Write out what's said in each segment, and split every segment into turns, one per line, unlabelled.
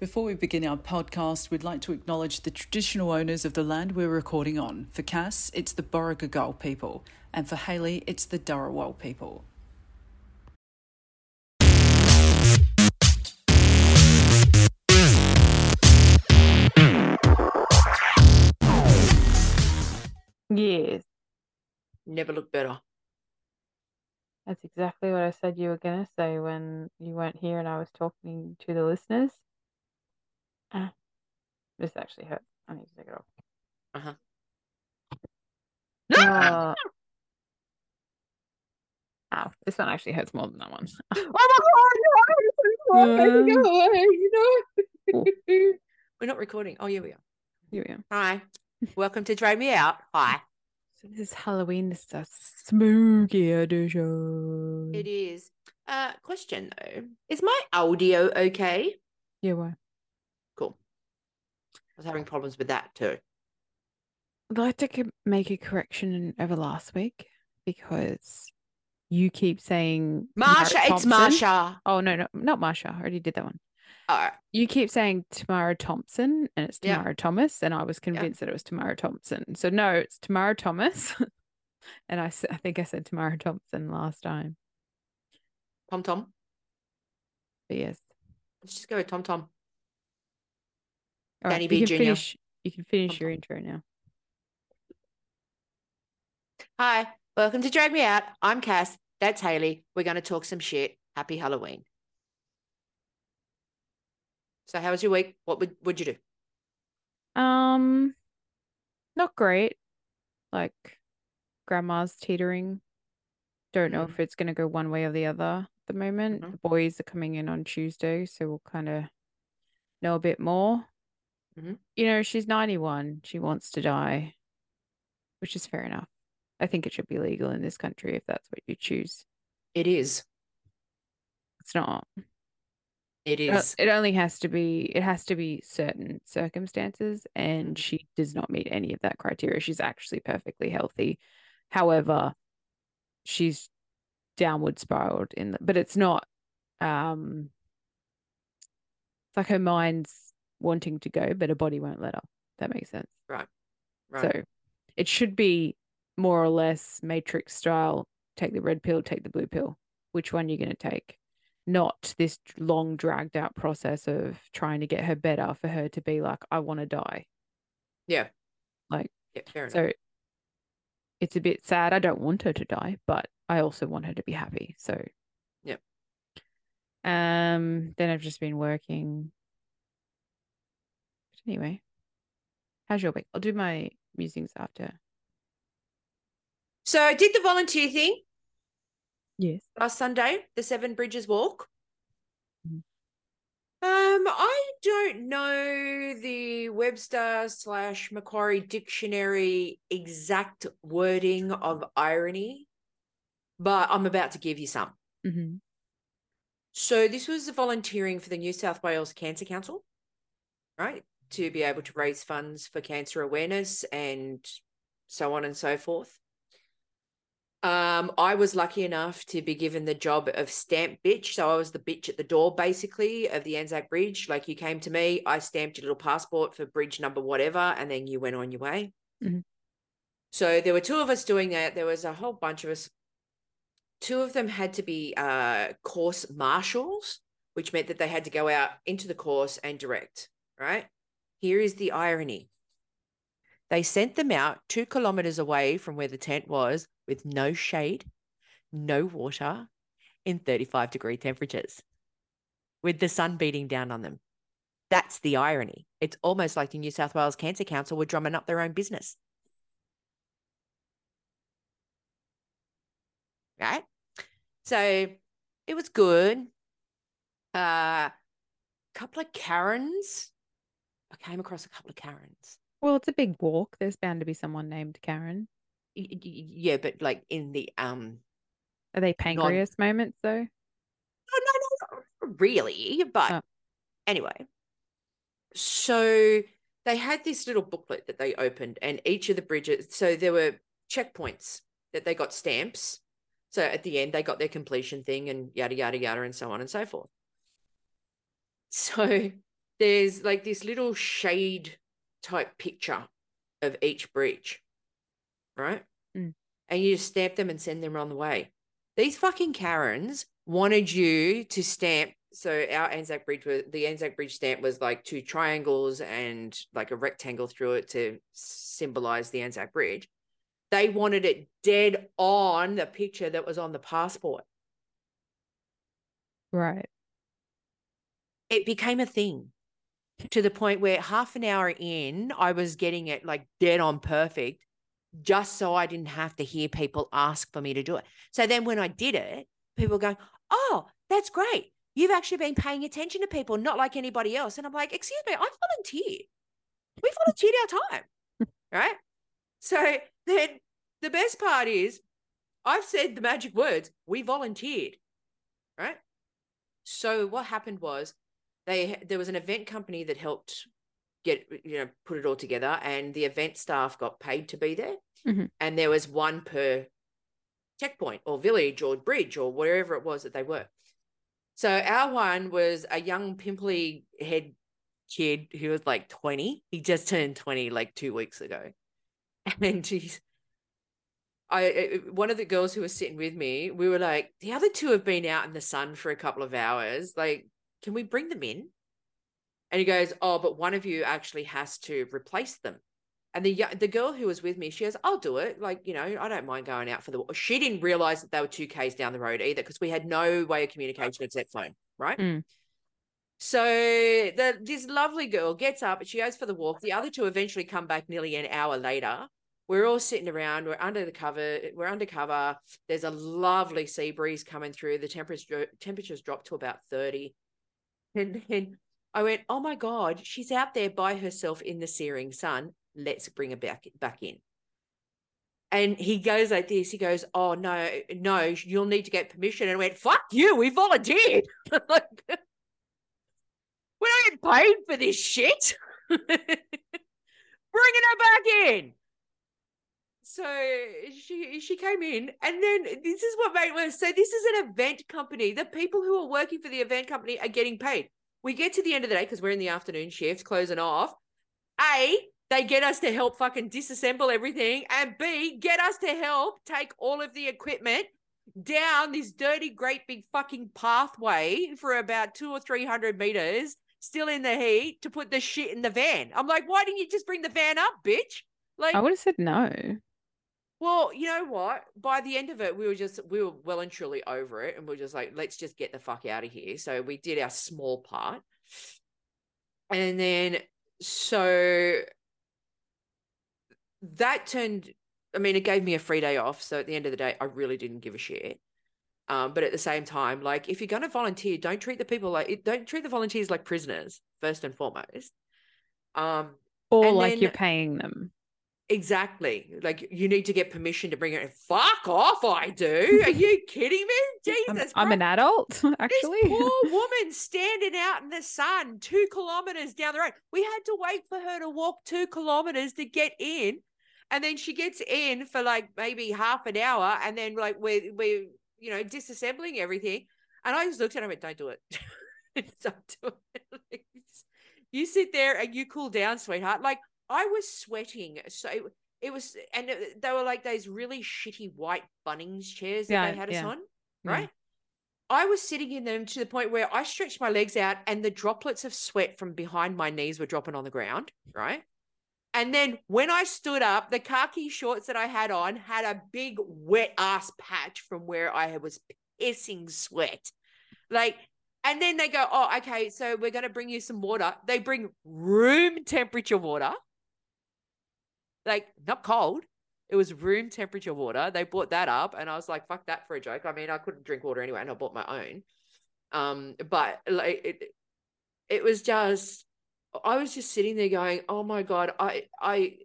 Before we begin our podcast, we'd like to acknowledge the traditional owners of the land we're recording on. For Cass, it's the Borrigagal people, and for Hailey, it's the Dharawal people.
Yes,
Never looked better.
that's exactly what I said you were going to say when you weren't here and I was talking to the listeners. Ah, this actually hurts. I need to take it off.
Uh-huh.
Uh, ow, this one actually hurts more than that one.
Oh my god! Go away, you know. We're not recording. Oh, here we are.
Here we are.
Hi. Welcome to Drag Me Out. Hi.
So this is Halloween. This is a spooky edition.
It is. Uh, question though. Is my audio okay?
Yeah, why?
Was having problems with that too.
I'd like to make a correction over last week because you keep saying
Marsha, it's Marsha.
Oh no, no, not Marsha. I already did that one.
Oh,
You keep saying Tamara Thompson and it's
Yeah.
Tamara Thomas, and I was convinced that it was Tamara Thompson. So no, it's Tamara Thomas. and I, I think I said Tamara Thompson last time.
Tom Tom.
But yes.
Let's just go with Tom Tom.
All
Danny
you
B.
can
Jr..
finish you can finish your intro now.
Hi. Welcome to Drag Me Out. I'm Cass. That's Hailey. We're going to talk some shit. Happy Halloween. So, how was your week? What would would you do?
Um not great. Like grandma's teetering. Don't know
Mhm.
if it's gonna go one way or the other at the moment.
Mhm.
The boys are coming in on Tuesday, so we'll kind of know a bit more.
Mhm.
You know, she's 91. She wants to die, which is fair enough. I think it should be legal in this country if that's what you choose.
It is.
It's not.
It is.
It o-
is.
It only has to be, it has to be certain circumstances, and
Mhm.
she does not meet any of that criteria. She's actually perfectly healthy. However, she's downward spiraled in the, but it's not, um, it's like her mind's wanting to go, but her body won't let her. That makes sense.
Right. Right.
So it should be more or less matrix style. Take the red pill, take the blue pill. Which one are you're going to take? Not this long dragged out process of trying to get her better for her to be like, I want to die.
yeah.
Like,
Yeah. Fair enough.
so it's a bit sad. I don't want her to die, but I also want her to be happy. So
yeah.
Um, then I've just been working. Anyway, how's your week? I'll do my musings after.
So, I did the volunteer thing
Yes.
last Sunday, the Seven Bridges Walk.
Mhm.
Um, I don't know the Webster slash Macquarie dictionary exact wording of irony, but I'm about to give you some.
Mm-hmm.
So this was volunteering for the New South Wales Cancer Council, right? To be able to raise funds for cancer awareness and so on and so forth. Um, I was lucky enough to be given the job of stamp bitch. So I was the bitch at the door, basically, of the Anzac Bridge. Like you came to me, I stamped your little passport for bridge number whatever, and then you went on your way.
Mhm.
So there were two of us doing that. There was a whole bunch of us two of them had to be uh, course marshals, which meant that they had to go out into the course and direct, right? Here is the irony. They sent them out two kilometers away from where the tent was with no shade, no water, in 35 degree temperatures, with the sun beating down on them. That's the irony. It's almost like the New South Wales Cancer Council were drumming up their own business. Right? So it was good. A uh, couple of Karens. I came across a couple of Karens.
Well, it's a big walk. There's bound to be someone named Karen.
Y- y- y- Yeah, but like in the um
Are they pancreas moments though?
no, no, no, not really. But
Oh.
anyway, so they had this little booklet that they opened, and each of the bridges, so there were checkpoints that they got stamps. So at the end, they got their completion thing and yada, yada, yada, and so on and so forth. So there's like this little shade type picture of each bridge, right?
Mm.
And you just stamp them and send them on the way. These fucking Karens wanted you to stamp. So our Anzac Bridge was the Anzac Bridge stamp was like two triangles and like a rectangle through it to symbolize the Anzac Bridge. They wanted it dead on the picture that was on the passport.
Right.
It became a thing to the point where half an hour in, I was getting it like dead on perfect just so I didn't have to hear people ask for me to do it. So then when I did it, people were going, Oh, that's great. You've actually been paying attention to people, not like anybody else. And I'm like, Excuse me, I volunteered. We volunteered our time. right. So then the best part is I've said the magic words, we volunteered. Right. So what happened was they there was an event company that helped get you know put it all together and the event staff got paid to be there
Mhm.
and there was one per checkpoint or village or bridge or wherever it was that they were so our one was a young pimply head kid who was like 20 he just turned 20 like two weeks ago and he's I I- one of the girls who was sitting with me, we were like, the other two have been out in the sun for a couple of hours. Like, can we bring them in? And he goes, oh, but one of you actually has to replace them. And the the girl who was with me, she goes, I'll do it. Like, you know, I don't mind going out for the. Walk. She didn't realize that they were two k's down the road either because we had no way of communication except phone, right?
Mm.
So the this lovely girl gets up and she goes for the walk. The other two eventually come back nearly an hour later. We're all sitting around. We're under the cover. We're under cover. There's a lovely sea breeze coming through. The temperature temperatures dropped to about thirty, and then I went, "Oh my god, she's out there by herself in the searing sun. Let's bring her back back in." And he goes like this. He goes, "Oh no, no, you'll need to get permission." And I went, "Fuck you! We volunteered." like, we don't get paid for this shit. Bringing her back in. So she she came in, and then this is what made worse. So this is an event company. The people who are working for the event company are getting paid. We get to the end of the day because we're in the afternoon shift, closing off. A, they get us to help fucking disassemble everything, and B, get us to help take all of the equipment down this dirty, great big fucking pathway for about two or three hundred meters, still in the heat, to put the shit in the van. I'm like, why didn't you just bring the van up, bitch? Like,
I would have said no.
Well, you know what? By the end of it, we were just we were well and truly over it, and we are just like, let's just get the fuck out of here. So we did our small part, and then so that turned. I mean, it gave me a free day off. So at the end of the day, I really didn't give a shit. Um, but at the same time, like if you're going to volunteer, don't treat the people like don't treat the volunteers like prisoners first and foremost. Um,
Or like
then-
you're paying them.
Exactly. Like you need to get permission to bring it. Fuck off! I do. Are you kidding me?
I'm,
Jesus,
I'm an adult, actually.
This poor woman standing out in the sun, two kilometers down the road. We had to wait for her to walk two kilometers to get in, and then she gets in for like maybe half an hour, and then like we're we're you know disassembling everything, and I just looked at her and went, "Don't do it, don't do it." You sit there and you cool down, sweetheart. Like I was sweating, so it was, and it- they were like those really shitty white Bunnings chairs that
Yeah,
they had us
yeah,
on,
yeah.
right? I was sitting in them to the point where I stretched my legs out and the droplets of sweat from behind my knees were dropping on the ground, right? And then when I stood up, the khaki shorts that I had on had a big wet ass patch from where I was pissing sweat. Like, and then they go, Oh, okay, so we're going to bring you some water. They bring room temperature water, like not cold. It was room temperature water. They brought that up, and I was like, "Fuck that for a joke." I mean, I couldn't drink water anyway, and I bought my own. Um, but like it, it was just, I was just sitting there going, "Oh my god, I, I,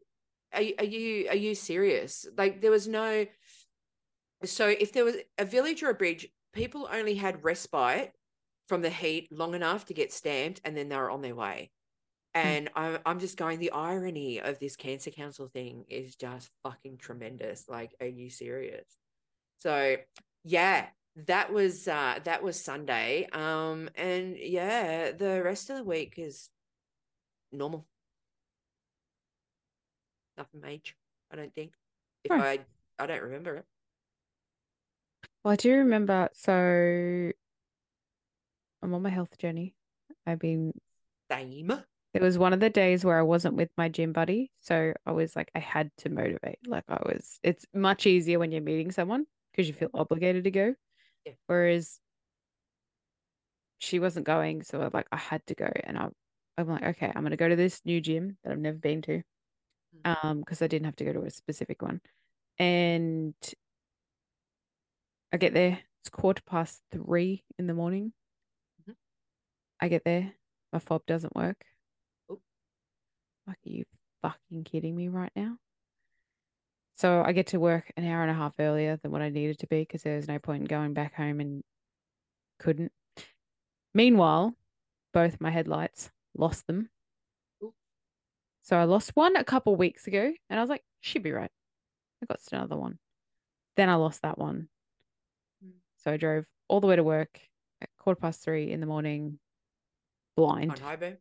are, are you, are you serious?" Like there was no. So if there was a village or a bridge, people only had respite from the heat long enough to get stamped, and then they were on their way. And I'm, I'm just going, the irony of this cancer council thing is just fucking tremendous. Like, are you serious? So yeah, that was uh that was Sunday. Um and yeah, the rest of the week is normal. Nothing major, I don't think. If
Right.
I I don't remember it.
Well, I do remember. So I'm on my health journey. I've been.
Same.
It was one of the days where I wasn't with my gym buddy, so I was like, I had to motivate. Like I was. It's much easier when you're meeting someone because you feel obligated to go.
Yeah.
Whereas she wasn't going, so I like I had to go, and I, I'm like, okay, I'm gonna go to this new gym that I've never been to,
Mm.
um, because I didn't have to go to a specific one, and I get there. It's quarter past three in the morning.
Mhm.
I get there. My fob doesn't work. Like, are you fucking kidding me right now? So I get to work an hour and a half earlier than what I needed to be because there was no point in going back home and couldn't. Meanwhile, both my headlights lost them. So I lost one a couple weeks ago and I was like, should be right. I got another one. Then I lost that one.
Mm.
So I drove all the way to work at quarter past three in the morning, blind,
On high beam.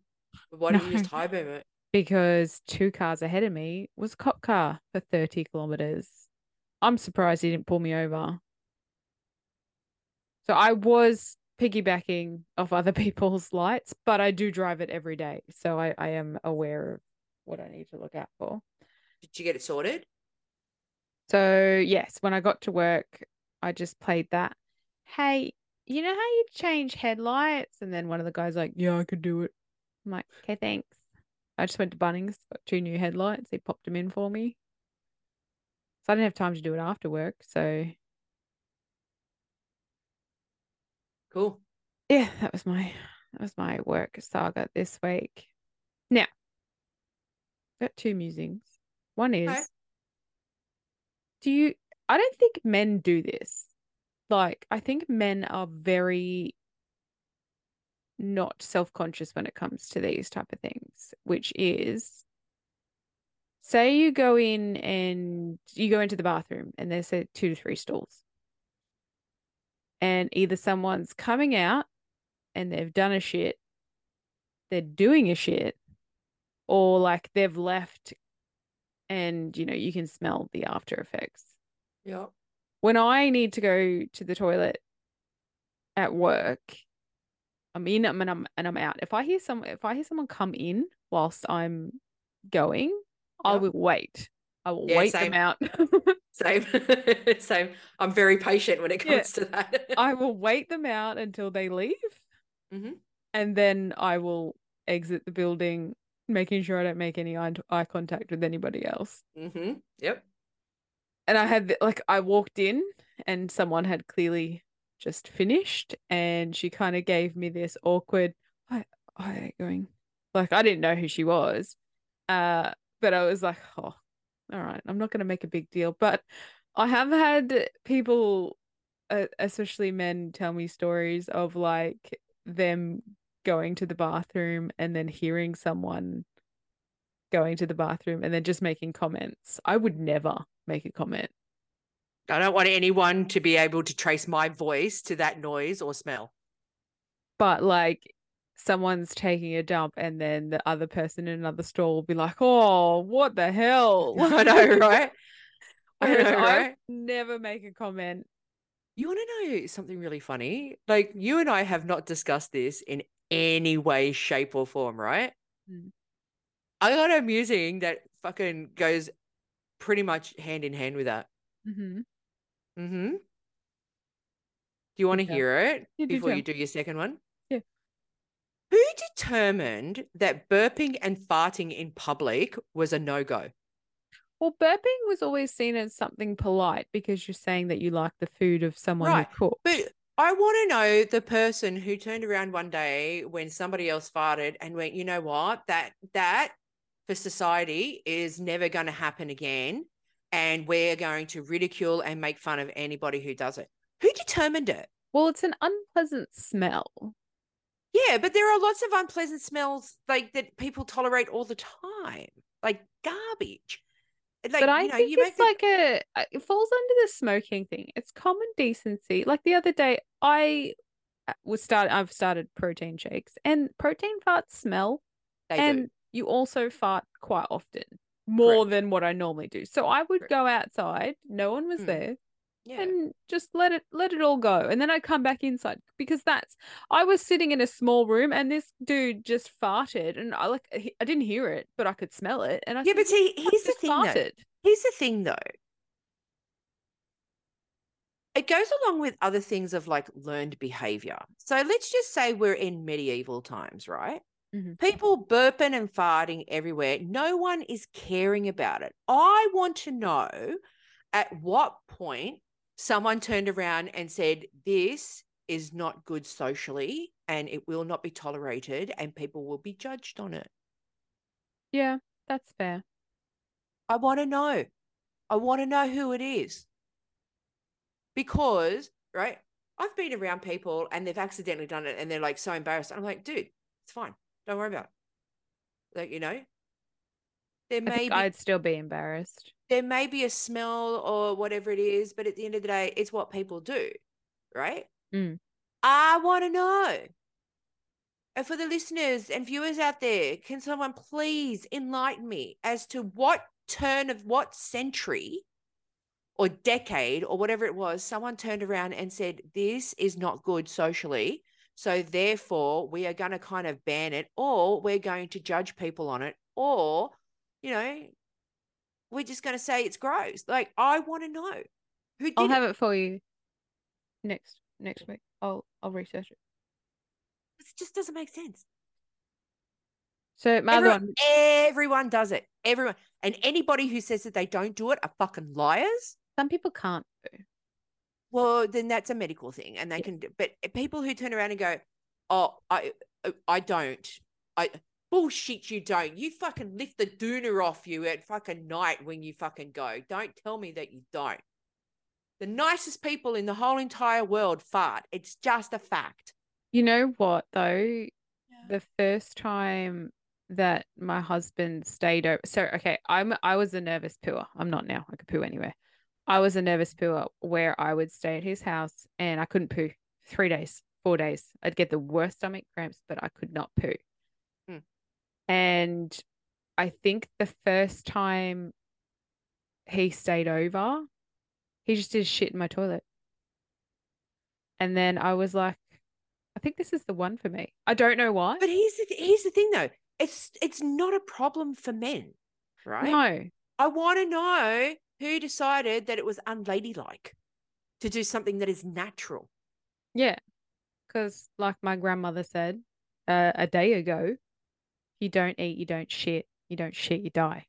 Why didn't you just high beam it?
Because two cars ahead of me was a cop car for 30 kilometers. I'm surprised he didn't pull me over. So I was piggybacking off other people's lights, but I do drive it every day. So I, I am aware of what I need to look out for.
Did you get it sorted?
So, yes, when I got to work, I just played that. Hey, you know how you change headlights? And then one of the guys like, yeah, I could do it. I'm like, okay, thanks. I just went to Bunnings, got two new headlights. He popped them in for me. So I didn't have time to do it after work. So
Cool.
yeah, that was my that was my work saga this week. Now, got two musings. One is,
Okay.
do you? I don't think men do this. Like, I think men are very not self-conscious when it comes to these type of things, which is say you go in and you go into the bathroom and there's a two to three stalls. And either someone's coming out and they've done a shit, they're doing a shit, or like they've left and you know, you can smell the after effects
Yeah.
when I need to go to the toilet at work, I'm in and I'm and I'm out. If I hear some if I hear someone come in whilst I'm going, I will wait. I will
Yeah,
wait
same.
them out.
Same. Same. I'm very patient when it
Yeah.
comes to that.
I will wait them out until they leave.
Mhm.
And then I will exit the building, making sure I don't make any eye, eye contact with anybody else.
hmm Yep.
and I had like I walked in and someone had clearly just finished and she kind of gave me this awkward I, I going? Like I didn't know who she was uh but I was like oh all right I'm not going to make a big deal. But I have had people uh, especially men tell me stories of like them going to the bathroom and then hearing someone going to the bathroom and then just making comments. I would never make a comment
I don't want anyone to be able to trace my voice to that noise or smell.
but like someone's taking a dump and then the other person in another stall will be like, "Oh, what the hell?"
I know, right? I know,
I
right?
never make a comment.
You want to know something really funny? Like you and I have not discussed this in any way, shape, or form, right?
Mm.
I got a musing that fucking goes pretty much hand in hand with that.
Mm-hmm.
Mm-hmm. Do you want to hear it
Yeah,
before you do your second one?
Yeah.
Who determined that burping and farting in public was a no-go?
Well, burping was always seen as something polite because you're saying that you like the food of someone
Right,
who cooked.
But I want to know the person who turned around one day when somebody else farted and went, you know what, that that for society is never going to happen again, and we're going to ridicule and make fun of anybody who does it. Who determined it?
well, it's an unpleasant smell.
Yeah, but there are lots of unpleasant smells like that people tolerate all the time, like garbage. Like
but I
you know,
think
you make
it's
the-
like a uh, it falls under the smoking thing. It's common decency. Like the other day, I uh, was start I've started protein shakes, and protein farts smell.
they
and
do.
you also fart quite often, more than what I normally do. So I would
Correct.
go outside, no one was
Mm.
there,
Yeah.
and just let it let it all go. And then I'd come back inside because that's I was sitting in a small room and this dude just farted and I like he- I didn't hear it, but I could smell it. And I
yeah,
said,
but see,
"I
here's the thing though.
farted.
Here's the thing though. It goes along with other things of like learned behavior. So let's just say we're in medieval times, right?
Mhm.
People burping and farting everywhere. No one is caring about it. I want to know at what point someone turned around and said, This is not good socially and it will not be tolerated and people will be judged on it.
Yeah, that's fair.
I want to know. I want to know who it is. Because, right, I've been around people and they've accidentally done it and they're like so embarrassed. I'm like, dude, it's fine. Don't worry about it. Like, you know, there
I
may be,
I'd still be embarrassed.
there may be a smell or whatever it is, but at the end of the day, it's what people do, right?
Mm.
I want to know. And for the listeners and viewers out there, can someone please enlighten me as to what turn of what century or decade or whatever it was, someone turned around and said, This is not good socially. So therefore, we are going to kind of ban it, or we're going to judge people on it, or, you know, we're just going to say it's gross. Like, I want to know who did
I'll have it for you next next week. I'll I'll research it.
It just doesn't make sense.
So
Everyone,
one,
everyone does it. Everyone. And anybody who says that they don't do it are fucking liars.
some people can't.
Well, then that's a medical thing, and they
Yes.
can. do But eh, people who turn around and go, "Oh, I, uh, I don't," I bullshit. You don't. You fucking lift the doona off you at fucking night when you fucking go. Don't tell me that you don't. The nicest people in the whole entire world fart. It's just a fact.
You know what though? The first time that my husband stayed over, so okay, I'm I was a nervous pooer. I'm not now. I could poo anywhere. I was a nervous pooer where I would stay at his house and I couldn't poo three days, four days. I'd get the worst stomach cramps, but I could not poo.
Hmm.
And I think the first time he stayed over, he just did shit in my toilet. And then I was like, I think this is the one for me. I don't know why.
But here's the th- here's the thing though. It's it's not a problem for men, right?
No.
I want to know who decided that it was unladylike to do something that is natural.
Yeah. Because, like my grandmother said uh, a day ago, you don't eat, you don't shit, you don't shit, you die.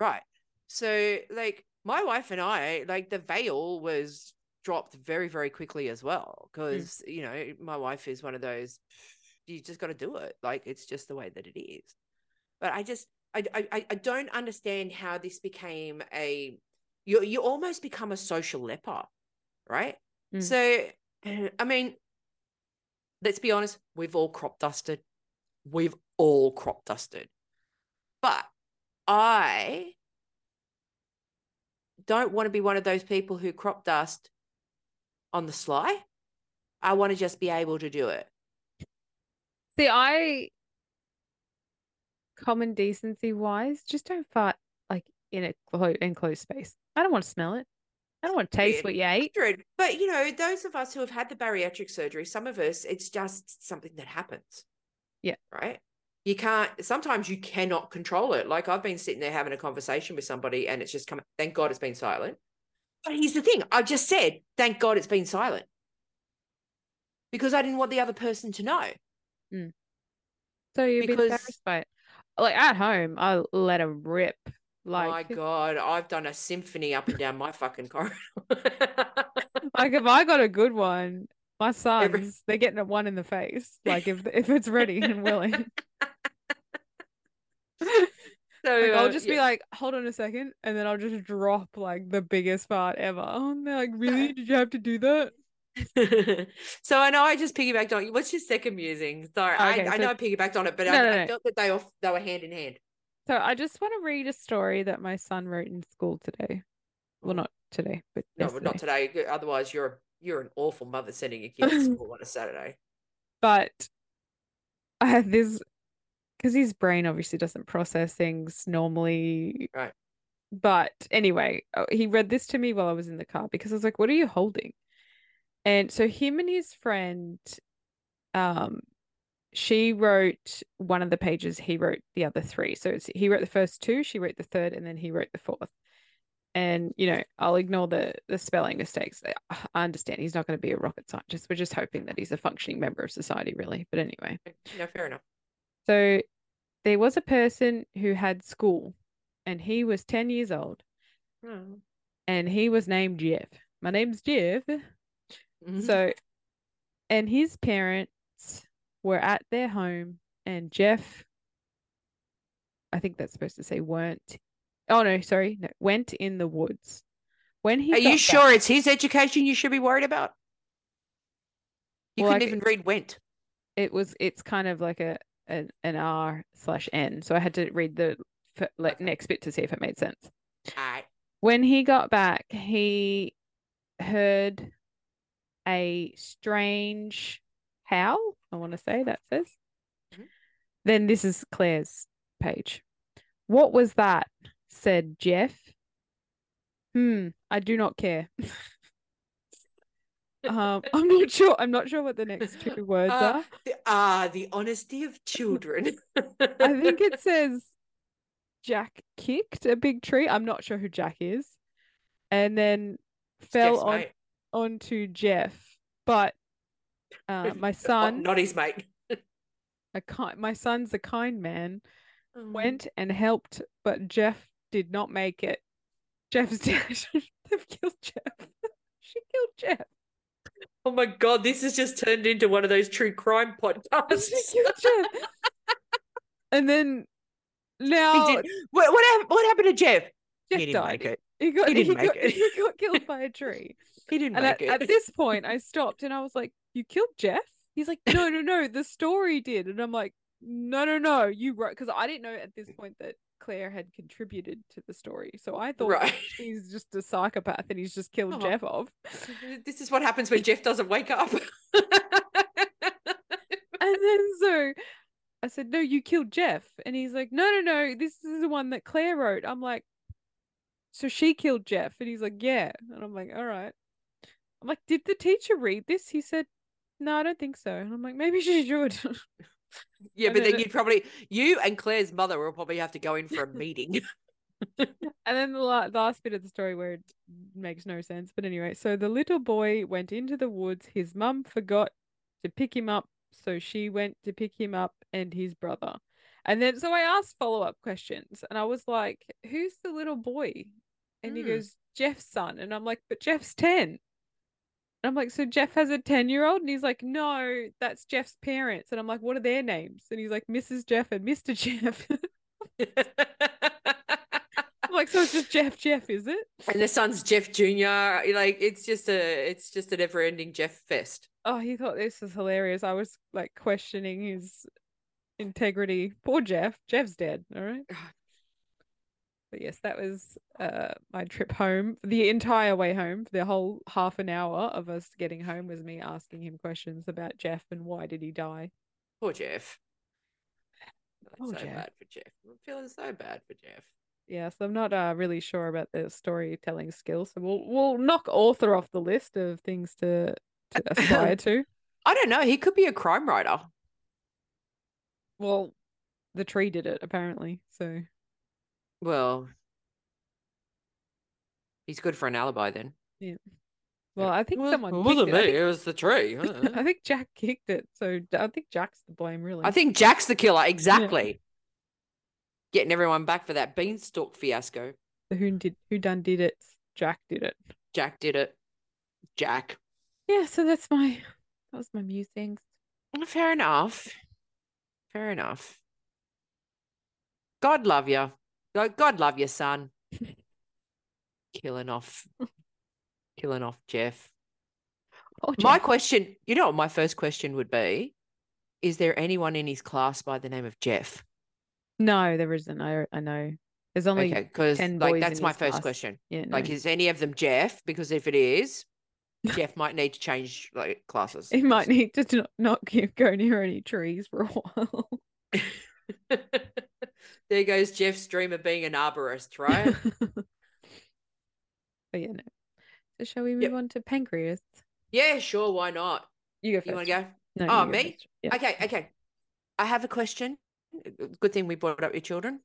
Right. So, like, my wife and I, like, the veil was dropped very, very quickly as well. Because, you know, my wife is one of those, you just got to do it. Like, it's just the way that it is. But I just, I, I, I don't understand how this became a, you, you almost become a social leper, right?
Mm.
So, I mean, let's be honest, we've all crop dusted. We've all crop dusted. But I don't want to be one of those people who crop dust on the sly. I want to just be able to do it.
See, I, common decency wise, just don't fart like in a clo- enclosed space. I don't want to smell it. I don't want to taste what you ate.
But, you know, those of us who have had the bariatric surgery, some of us, it's just something that happens.
Yeah.
Right. You can't, sometimes you cannot control it. Like I've been sitting there having a conversation with somebody and it's just come, thank God it's been silent. But here's the thing I just said, thank God it's been silent because I didn't want the other person to know. Mm.
So you're
Because-
embarrassed by it. Like at home, I let them rip. Like,
my God, I've done a symphony up and down my fucking corridor.
like if I got a good one, my sons,
Every-
they're getting a one in the face. Like if if it's ready and willing.
so
Like I'll
uh,
just
yeah.
be like, hold on a second, and then I'll just drop like the biggest fart ever. And they're like, really? Did you have to do that?
so I know I just piggybacked on. you. What's your second musing? Sorry,
Okay,
I, I know I piggybacked on it, but
No,
I,
no,
I felt that they they were hand in hand.
So I just want to read a story that my son wrote in school today. Well,
Oh.
not today, but
No,
yesterday.
not today. Otherwise, you're you're an awful mother sending your kid to school on a Saturday.
But I had this because his brain obviously doesn't process things normally.
Right.
But anyway, uh, he read this to me while I was in the car because I was like, "What are you holding?" And so him and his friend, um, she wrote one of the pages. He wrote the other three. So it's, he wrote the first two. She wrote the third, and then he wrote the fourth. And you know, I'll ignore the the spelling mistakes. I understand he's not going to be a rocket scientist. We're just hoping that he's a functioning member of society, really. But anyway,
No, fair enough.
so there was a person who had school, and he was ten years old,
Hmm.
and he was named Jeff. My name's Jeff.
Mhm.
So, and his parents were at their home, and Jeff, I think that's supposed to say weren't. Oh no, sorry, no, went in the woods. When he
Are you
back-
sure it's his education you should be worried about? You
Well,
couldn't
c-
even read went.
it was? It's kind of like a an, an R slash N, so I had to read the like next bit to see if it made sense.
Alright.
When he got back, he heard a strange howl. I want to say that says.
Mhm.
Then this is Claire's page. What was that? said Jeff. Hmm, I do not care. um, I'm not sure. I'm not sure what the next two words
Ah,
are.
the, ah, the honesty of children.
I think it says Jack kicked a big tree. I'm not sure who Jack is. And then fell
Jeff's
on
mate.
onto Jeff. But uh, my son,
not his mate.
a kind, my son's a kind man,
Mm.
went and helped, but Jeff did not make it. Jeff's dead. they've killed Jeff. she killed Jeff.
Oh my god, this has just turned into one of those true crime podcasts.
She killed Jeff. and then
He
now
What, what, what happened to Jeff?
Jeff
he didn't
died.
make it.
He got
He didn't make
got,
it.
he got killed by a tree.
He didn't
And
make
at,
it.
at this point, I stopped and I was like, "You killed Jeff?" He's like, "No, no, no. The story did." And I'm like, "No, no, no. You wrote." Because I didn't know at this point that Claire had contributed to the story, so I thought
right.
he's just a psychopath and he's just killed
Oh.
Jeff off.
This is what happens when Jeff doesn't wake up.
And then so I said, "No, you killed Jeff," and he's like, "No, no, no. This is the one that Claire wrote." I'm like, "So she killed Jeff?" And he's like, "Yeah." And I'm like, "All right." I'm like, "Did the teacher read this?" He said, "No, I don't think so." And I'm like, "Maybe she should."
yeah, but
then
you'd probably you and Claire's mother will probably have to go in for a meeting.
And then the, la- last bit of the story where it makes no sense. But anyway, so the little boy went into the woods. His mum forgot to pick him up. So she went to pick him up and his brother. And then, so I asked follow up questions and I was like, who's the little boy? And he
Hmm.
goes, Jeff's son. And I'm like, but Jeff's 10. And I'm like, so Jeff has a 10 year old? And he's like, no, that's Jeff's parents. And I'm like, what are their names? And he's like, Mrs. Jeff and Mr. Jeff. I'm like, so it's just Jeff, Jeff, is it?
and the son's Jeff Jr. Like it's just a it's just a never ending Jeff fest.
Oh, he thought this was hilarious. I was like questioning his integrity. Poor Jeff. Jeff's dead. All right. Oh, But yes, that was uh my trip home. The entire way home, the whole half an hour of us getting home was me asking him questions about Jeff and why did he die.
Poor Jeff.
Poor
so
Jeff.
bad for Jeff. I'm feeling so bad for Jeff.
Yes, I'm not uh, really sure about the storytelling skills, so we'll we'll knock author off the list of things to to aspire to.
I don't know. He could be a crime writer.
Well, the tree did it apparently, so
Well, he's good for an alibi then. Yeah.
well, I think
Well,
someone
it
kicked
wasn't
it.
Me.
think-
It was the tree.
I think Jack kicked it, so I think Jack's the blame, really.
I think Jack's the killer. Exactly. Getting everyone back for that beanstalk fiasco.
the who did who done did it. Jack did it.
Jack did it. Jack.
Yeah, so that's my that was my musings.
Fair enough. Fair enough. God love you. God, God love your son. killing off, killing off Jeff.
Oh,
My question, you know what my first question would be? Is there anyone in his class by the name of Jeff?
no, there isn't. I I know. There's only
Okay, because
10
like that's my first
class.
question.
yeah, no.
Like, is any of them Jeff? Because if it is, Jeff might need to change like classes.
he might need to not, not go near any trees for a while.
there goes Jeff's dream of being an arborist, right?
but yeah, no. So shall we move
Yep.
on to pancreas?
yeah, sure. Why not?
You go first.
You want to go?
No,
Oh,
go
me?
Yeah.
Okay, okay. I have a question. Good thing we brought up your children.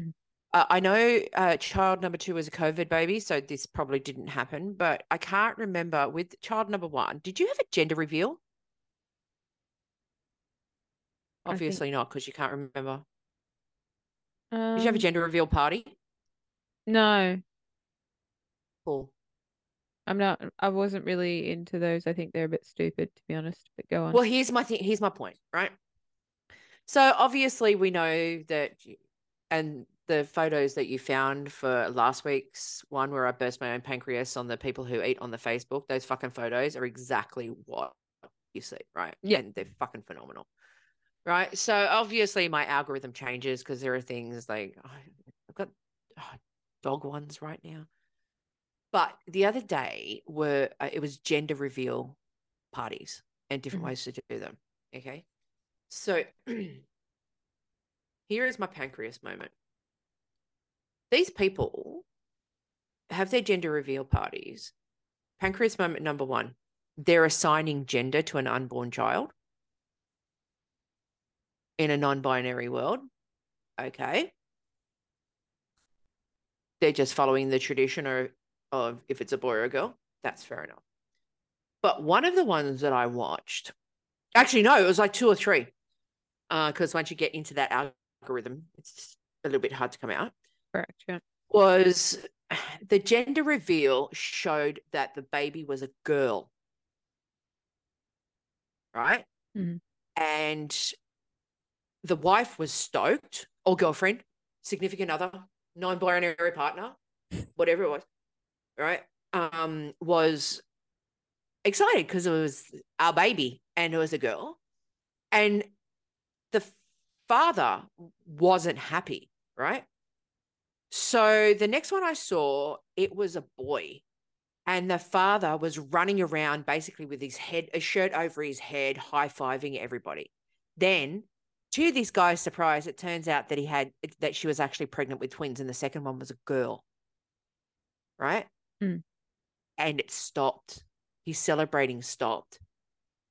Mhm.
Uh, I know uh, child number two was a COVID baby, so this probably didn't happen, but I can't remember with child number one, did you have a gender reveal?
I think-
Obviously not, because you can't remember. Did you have a
Um,
gender reveal party?
no,
Cool.
I'm not. I wasn't really into those. I think they're a bit stupid, to be honest. But go on.
Well, here's my thing. Here's my point, right? So obviously we know that, and the photos that you found for last week's one where I burst my own pancreas on the people who eat on the Facebook, those fucking photos are exactly what you see, right?
Yeah.
And they're fucking phenomenal, right? So obviously my algorithm changes because there are things like oh, I've got oh, dog ones right now. But the other day were uh, it was gender reveal parties and different
Mhm.
ways to do them. Okay. So here is my pancreas moment. These people have their gender reveal parties. Pancreas moment number one they're assigning gender to an unborn child in a non binary world. Okay. They're just following the tradition or of if it's a boy or a girl. That's fair enough. But one of the ones that I watched, actually, no, it was like two or three. Because once you get into that algorithm, it's a little bit hard to come out.
Correct. Yeah.
Was the gender reveal showed that the baby was a girl. Right?
Mhm.
And the wife was stoked, or girlfriend, significant other, non binary partner, whatever it was, right? Um, was excited because it was our baby and it was a girl. And the father wasn't happy, right? So the next one I saw, it was a boy. And the father was running around basically with his head, a shirt over his head, high fiving everybody. Then, to this guy's surprise, it turns out that he had that she was actually pregnant with twins, and the second one was a girl. Right?
Mm.
And it stopped. His celebrating stopped.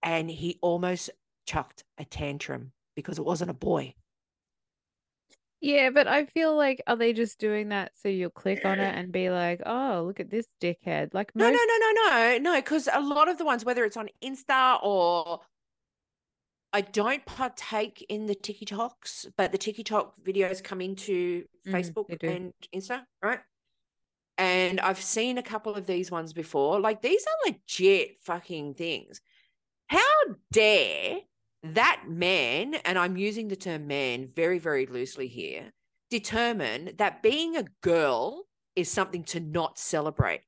And he almost chucked a tantrum because it wasn't a boy.
Yeah, but I feel like are they just doing that so you'll click on it and be like, oh, look at this dickhead? Like
No, no, no, no, no, no. Because a lot of the ones, whether it's on Insta or I don't partake in the TikToks, but the TikTok videos come into
Mhm,
Facebook and Insta, right? And I've seen a couple of these ones before. Like these are legit fucking things. How dare that man, and I'm using the term man very, very loosely here, determine that being a girl is something to not celebrate?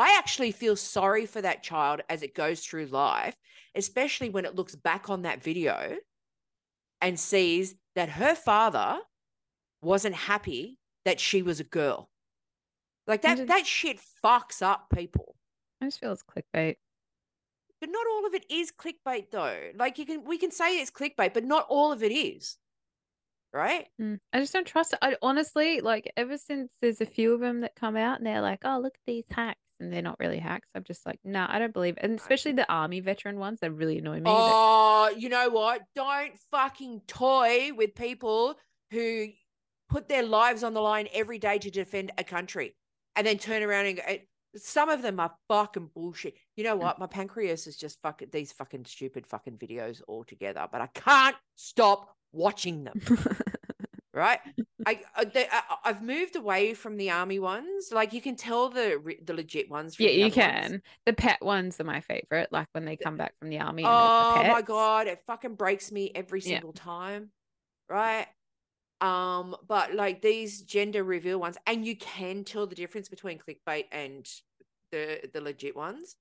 I actually feel sorry for that child as it goes through life, especially when it looks back on that video and sees that her father wasn't happy that she was a girl. Like that
just-
that shit fucks up people.
I just feel it's clickbait.
But not all of it is clickbait though. Like you can we can say it's clickbait, but not all of it is. Right?
Mm, I just don't trust it. I honestly like ever since there's a few of them that come out and they're like, oh, look at these hacks. And they're not really hacks. I'm just like, nah, I don't believe it. And especially the army veteran ones, they really annoy me. that-
Oh, you know what? Don't fucking toy with people who put their lives on the line every day to defend a country and then turn around and go, eh, some of them are fucking bullshit. You know what? My pancreas is just fucking these fucking stupid fucking videos altogether, but I can't stop watching them. right? I, I they, I I've moved away from the army ones. Like you can tell the the legit ones. From
yeah,
the
you
other ones.
can. The pet ones are my favorite. Like when they come back from the army.
Oh my god, it fucking breaks me every
Yeah.
single time. Right? Um, but like these gender reveal ones, and you can tell the difference between clickbait and the the legit ones.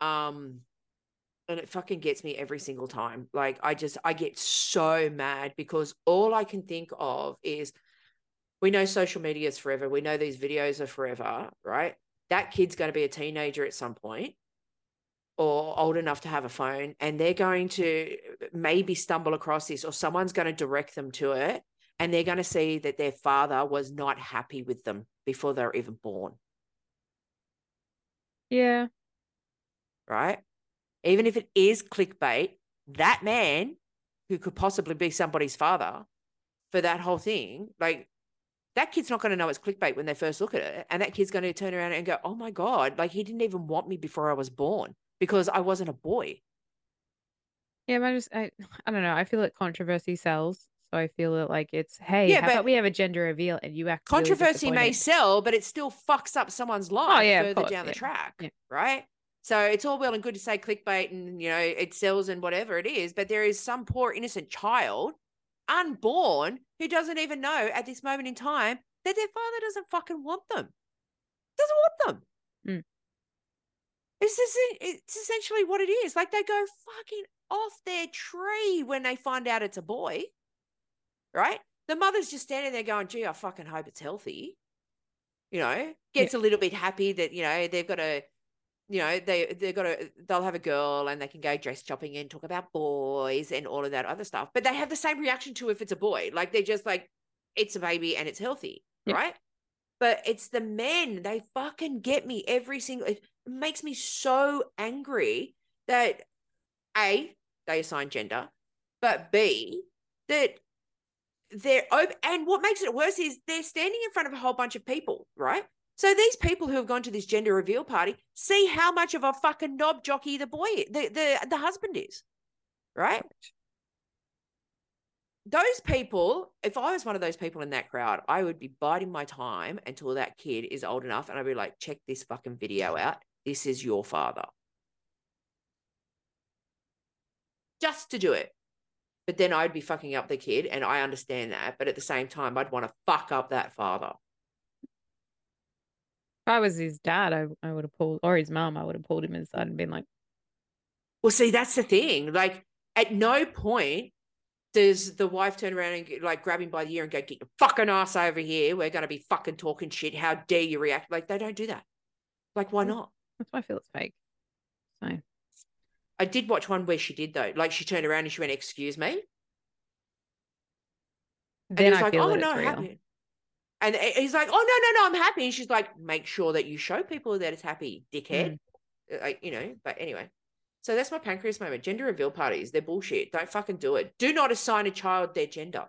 Um, and it fucking gets me every single time. Like I just I get so mad because all I can think of is we know social media is forever. We know these videos are forever, right? That kid's going to be a teenager at some point. or old enough to have a phone and they're going to maybe stumble across this or someone's going to direct them to it and they're going to see that their father was not happy with them before they were even born
Yeah.
right even if it is clickbait that man who could possibly be somebody's father for that whole thing like that kid's not going to know it's clickbait when they first look at it and that kid's going to turn around and go oh my god like he didn't even want me before i was born because i wasn't a boy
Yeah, but I just I, I don't know. I feel like controversy sells. So I feel that like it's hey,
Yeah,
how
but-
about we have a gender reveal and you act really
controversy may sell, but it still fucks up someone's oh, life
yeah,
further
course,
down the track,
yeah.
right? So it's all well and good to say clickbait and you know it sells and whatever it is, but there is some poor innocent child, unborn, who doesn't even know at this moment in time that their father doesn't fucking want them, doesn't want them.
Mm.
It's it's essentially what it is. Like they go fucking off their tree when they find out it's a boy, right? The mother's just standing there going, "Gee, I fucking hope it's healthy." You know, gets a little bit happy that you know they've got a, you know, they they've got a uh, they'll have a girl and they can go dress shopping and talk about boys and all of that other stuff. But they have the same reaction to if it's a boy. Like they're just like, it's a baby and it's healthy,
Yeah.
right? But it's the men, they fucking get me every single it makes me so angry that A, they assign gender, but B, that they're open and what makes it worse is they're standing in front of a whole bunch of people, right? So these people who have gone to this gender reveal party see how much of a fucking knob jockey the boy, the the, the husband is, right? those people, if I was one of those people in that crowd, I would be biding my time until that kid is old enough and I'd be like, check this fucking video out. This is your father. Just to do it. But then I'd be fucking up the kid, and I understand that. But at the same time, I'd want to fuck up that father.
If I was his dad, I, I would have pulled or his mum, I would have pulled him aside and been like,
Well, see, that's the thing. Like, at no point does the wife turn around and like grab him by the ear and go, "Get your fucking ass over here. We're going to be fucking talking shit. How dare you react?" Like, they don't do that. Like, why not?
That's why I feel it's fake. So
I did watch one where she did though. Like, she turned around and she went, "Excuse me," and he
then
was
I
like, "Oh no,
it's real.
happy." And he's like, "Oh no, no, no, I'm happy." And she's like, "Make sure that you show people that it's happy, dickhead."
Mm.
Uh, Like, you know. But anyway. So that's my pancreas moment. Gender reveal parties, they're bullshit. Don't fucking do it. Do not assign a child their gender.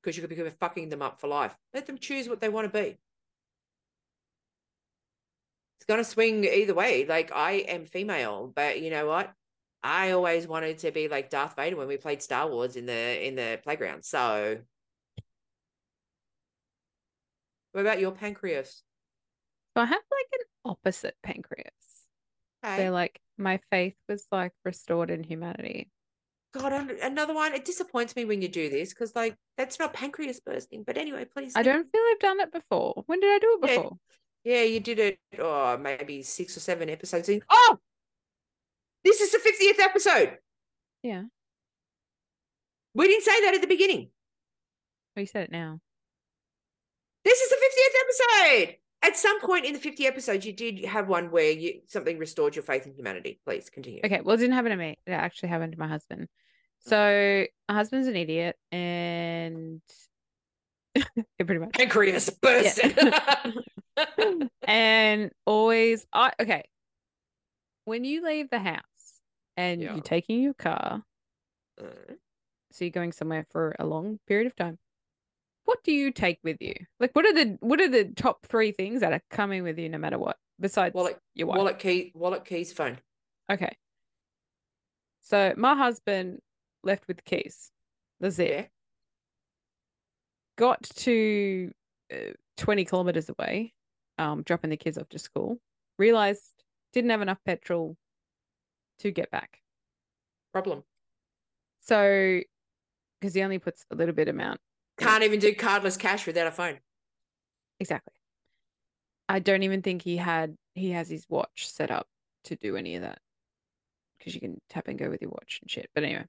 Because you could be fucking them up for life. Let them choose what they want to be. It's going to swing either way. Like, I am female, but you know what? I always wanted to be like Darth Vader when we played Star Wars in the in the playground. So, what about your pancreas?
So I have like an opposite pancreas.
Okay.
Where like my faith was like restored in humanity.
God, another one. It disappoints me when you do this because, like, that's not pancreas bursting. But anyway, please.
I don't feel I've done it before. When did I do it
Yeah.
before?
Yeah, you did it. Oh, maybe six or seven episodes in. Oh, this is the fiftieth episode.
Yeah.
We didn't say that at the beginning.
You said it now.
This is the fiftieth episode. At some point in the 50 episodes, you did have one where you something restored your faith in humanity. Please continue.
Okay, well, it didn't happen to me. It actually happened to my husband. So my husband's an idiot, and yeah, pretty much.
Pancreas bursting.
and always, I okay. When you leave the house and
Yeah.
you're taking your car,
Uh,
so you're going somewhere for a long period of time, what do you take with you? Like, what are the what are the top three things that are coming with you no matter what? Besides
wallet,
your wife.
wallet key, wallet keys, phone.
Okay. So my husband left with the keys. That's it.
Yeah.
Got to uh, 20 kilometers away, um, dropping the kids off to school. Realized didn't have enough petrol to get back.
Problem.
So, because he only puts a little bit amount.
Can't even do cardless cash without a phone.
Exactly. I don't even think he had he has his watch set up to do any of that because you can tap and go with your watch and shit. But anyway,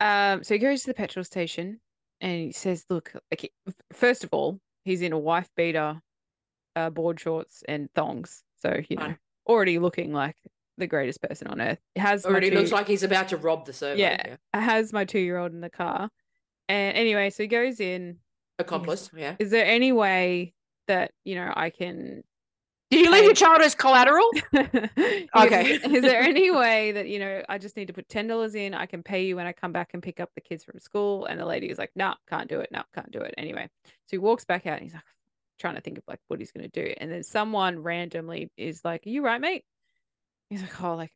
um, so he goes to the petrol station and he says, "Look, okay, first of all, he's in a wife beater, uh, board shorts, and thongs. So you know, already looking like the greatest person on earth. It Has
Already
two-
looks like he's about to rob the server.
Yeah. has my two year old in the car. And anyway, so he goes in.
Accomplice. Yeah.
Is there any way that you know I can
Did you leave your child as collateral?
okay.
Okay.
Is there any way that, you know, I just need to put ten dollars in, I can pay you when I come back and pick up the kids from school? And the lady is like, nah, can't do it. No, can't do it. Anyway. So he walks back out and he's like trying to think of like what he's gonna do. And then someone randomly is like, Are you right, mate? He's like, Oh, like,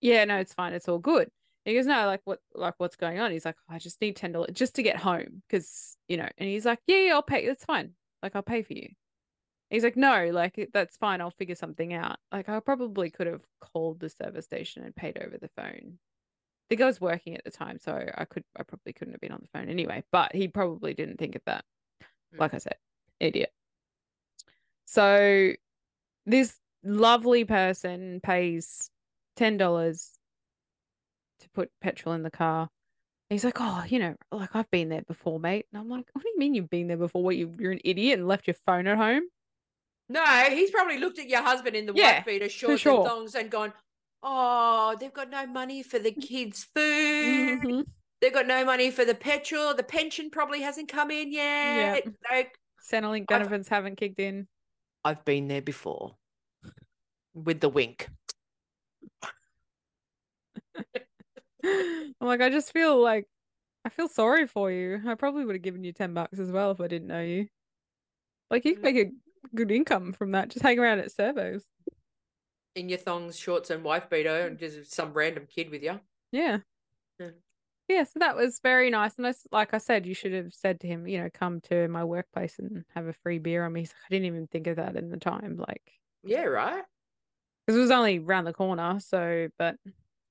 yeah, no, it's fine, it's all good. He goes, No, like what like what's going on? He's like, "Oh, I just need ten dollars just to get home. Cause, you know, and he's like, Yeah, yeah, I'll pay, that's fine. Like I'll pay for you. He's like, no, like that's fine. I'll figure something out. Like I probably could have called the service station and paid over the phone. Think I was working at the time, so I could, I probably couldn't have been on the phone anyway. But he probably didn't think of that.
Mm.
Like I said, idiot. So this lovely person pays ten dollars to put petrol in the car. He's like, oh, you know, like I've been there before, mate. And I'm like, what do you mean you've been there before? What you, you're an idiot and left your phone at home?
No, he's probably looked at your husband in the
Yeah,
white beater shorts
sure.
and thongs and gone, Oh, they've got no money for the kids' food.
Mhm.
They've got no money for the petrol. The pension probably hasn't come in yet. Like,
Centrelink benefits haven't kicked in.
I've been there before with the wink.
I'm like, I just feel like I feel sorry for you. I probably would have given you 10 bucks as well if I didn't know you. Like, you could make a good income from that. Just hang around at servos.
In your thongs, shorts, and wife beater, and just some random kid with you.
Yeah.
Yeah.
Yeah, so that was very nice. And that's, like I said, you should have said to him, you know, come to my workplace and have a free beer on me. He's like, I didn't even think of that in the time. Like,
Yeah, right.
Because it was only round the corner. So, but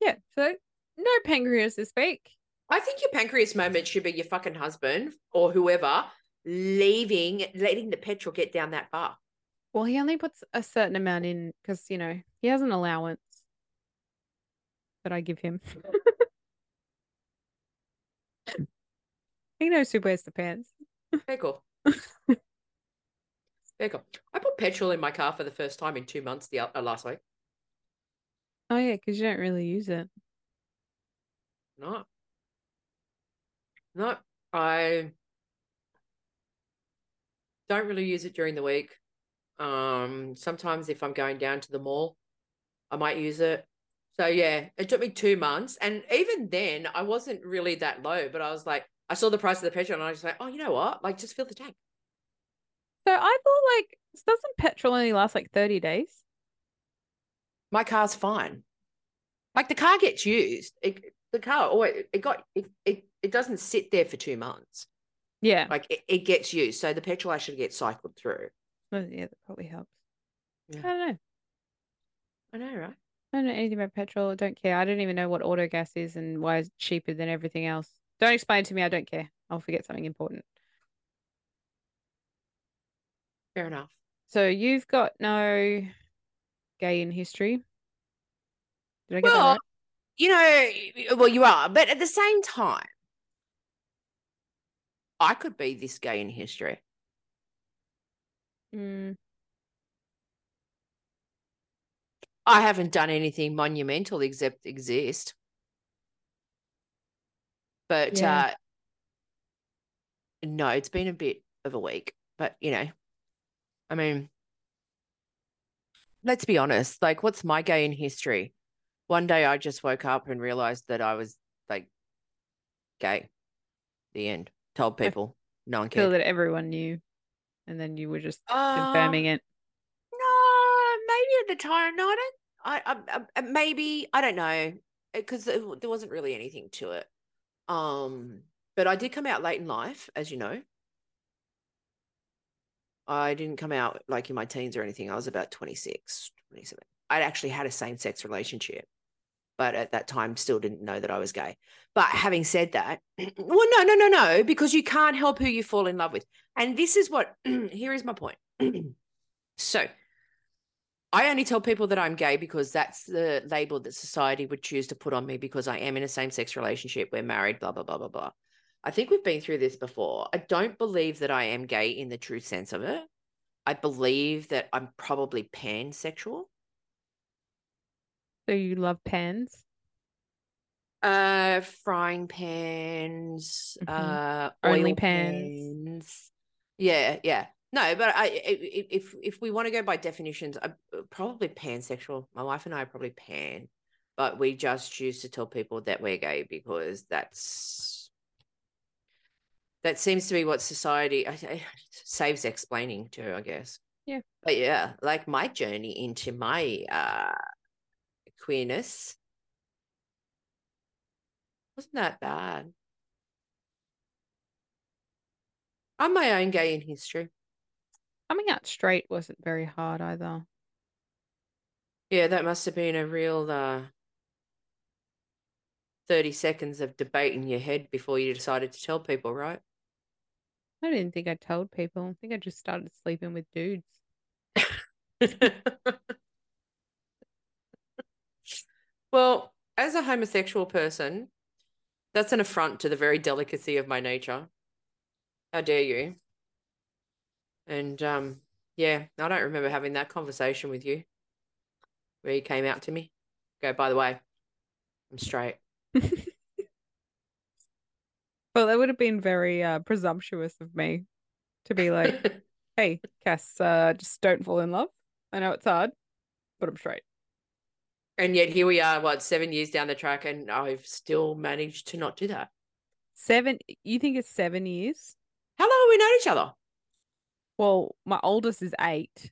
yeah, so no pancreas this week.
I think your pancreas moment should be your fucking husband or whoever leaving, letting the petrol get down that far.
Well, he only puts a certain amount in because, you know, he has an allowance that I give him. he knows who wears the pants.
Very cool. Cool. I put petrol in my car for the first time in two months the uh, last week.
Oh, yeah, because you don't really use it.
No. No, I don't really use it during the week. Um, sometimes if I'm going down to the mall, I might use it. So yeah, it took me two months. And even then I wasn't really that low, but I was like, I saw the price of the petrol and I was like, oh, you know what? Like just fill the tank.
So I thought, like, doesn't petrol only last like 30 days?
My car's fine. Like the car gets used. It, the car, or it, it got it, it it doesn't sit there for two months.
Yeah.
Like it, it gets used. So the petrol actually gets cycled through.
Well, yeah, that probably helps.
Yeah.
I don't know.
I know, right?
I don't know anything about petrol. I don't care. I don't even know what auto gas is and why it's cheaper than everything else. Don't explain it to me. I don't care. I'll forget something important.
Fair enough.
So you've got no gay in history. Did I get that right?
you know, well, you are, but at the same time, I could be this gay in history.
Mm,
I haven't done anything monumental except exist. But
Yeah.
uh no, it's been a bit of a week. But you know, I mean, let's be honest. Like, what's my gay in history? One day I just woke up and realized that I was like gay. The end. Told
I
people. No one cared.
feel that everyone knew, and then you were just
Uh,
confirming it.
No, maybe at the time. No, I don't. I, I, I maybe I don't know because there wasn't really anything to it. Um, but I did come out late in life, as you know. I didn't come out like in my teens or anything. I was about 26, 27. I'd actually had a same sex relationship, but at that time still didn't know that I was gay. But having said that, well, no, no, no, no, because you can't help who you fall in love with. And this is what, here is my point. so I only tell people that I'm gay because that's the label that society would choose to put on me because I am in a same sex relationship. We're married, blah, blah, blah, blah, blah. I think we've been through this before. I don't believe that I am gay in the true sense of it. I believe that I'm probably pansexual.
So you love pans?
Uh, frying pans,
Mhm.
uh,
Only pans.
pans. Yeah, yeah. No, but I, if if we want to go by definitions, I'm probably pansexual. My wife and I are probably pan, but we just choose to tell people that we're gay because that's that seems to be what society I- I- saves explaining to, I guess.
Yeah.
But yeah, like my journey into my uh queerness wasn't that bad. I'm my own gay in history.
Coming out straight wasn't very hard either.
Yeah, that must have been a real uh 30 seconds of debate in your head before you decided to tell people, right?
I didn't think I told people. I think I just started sleeping with dudes.
well, as a homosexual person, that's an affront to the very delicacy of my nature. How dare you? And um, yeah, I don't remember having that conversation with you where you came out to me. Go, by the way, I'm straight.
Well, that would have been very uh, presumptuous of me to be like, hey, Cass, uh, just don't fall in love. I know it's hard, but I'm straight.
and yet here we are, what, seven years down the track, and I've still managed to not do that.
Seven, you think it's seven years?
How long have we known each other?
Well, my oldest is eight.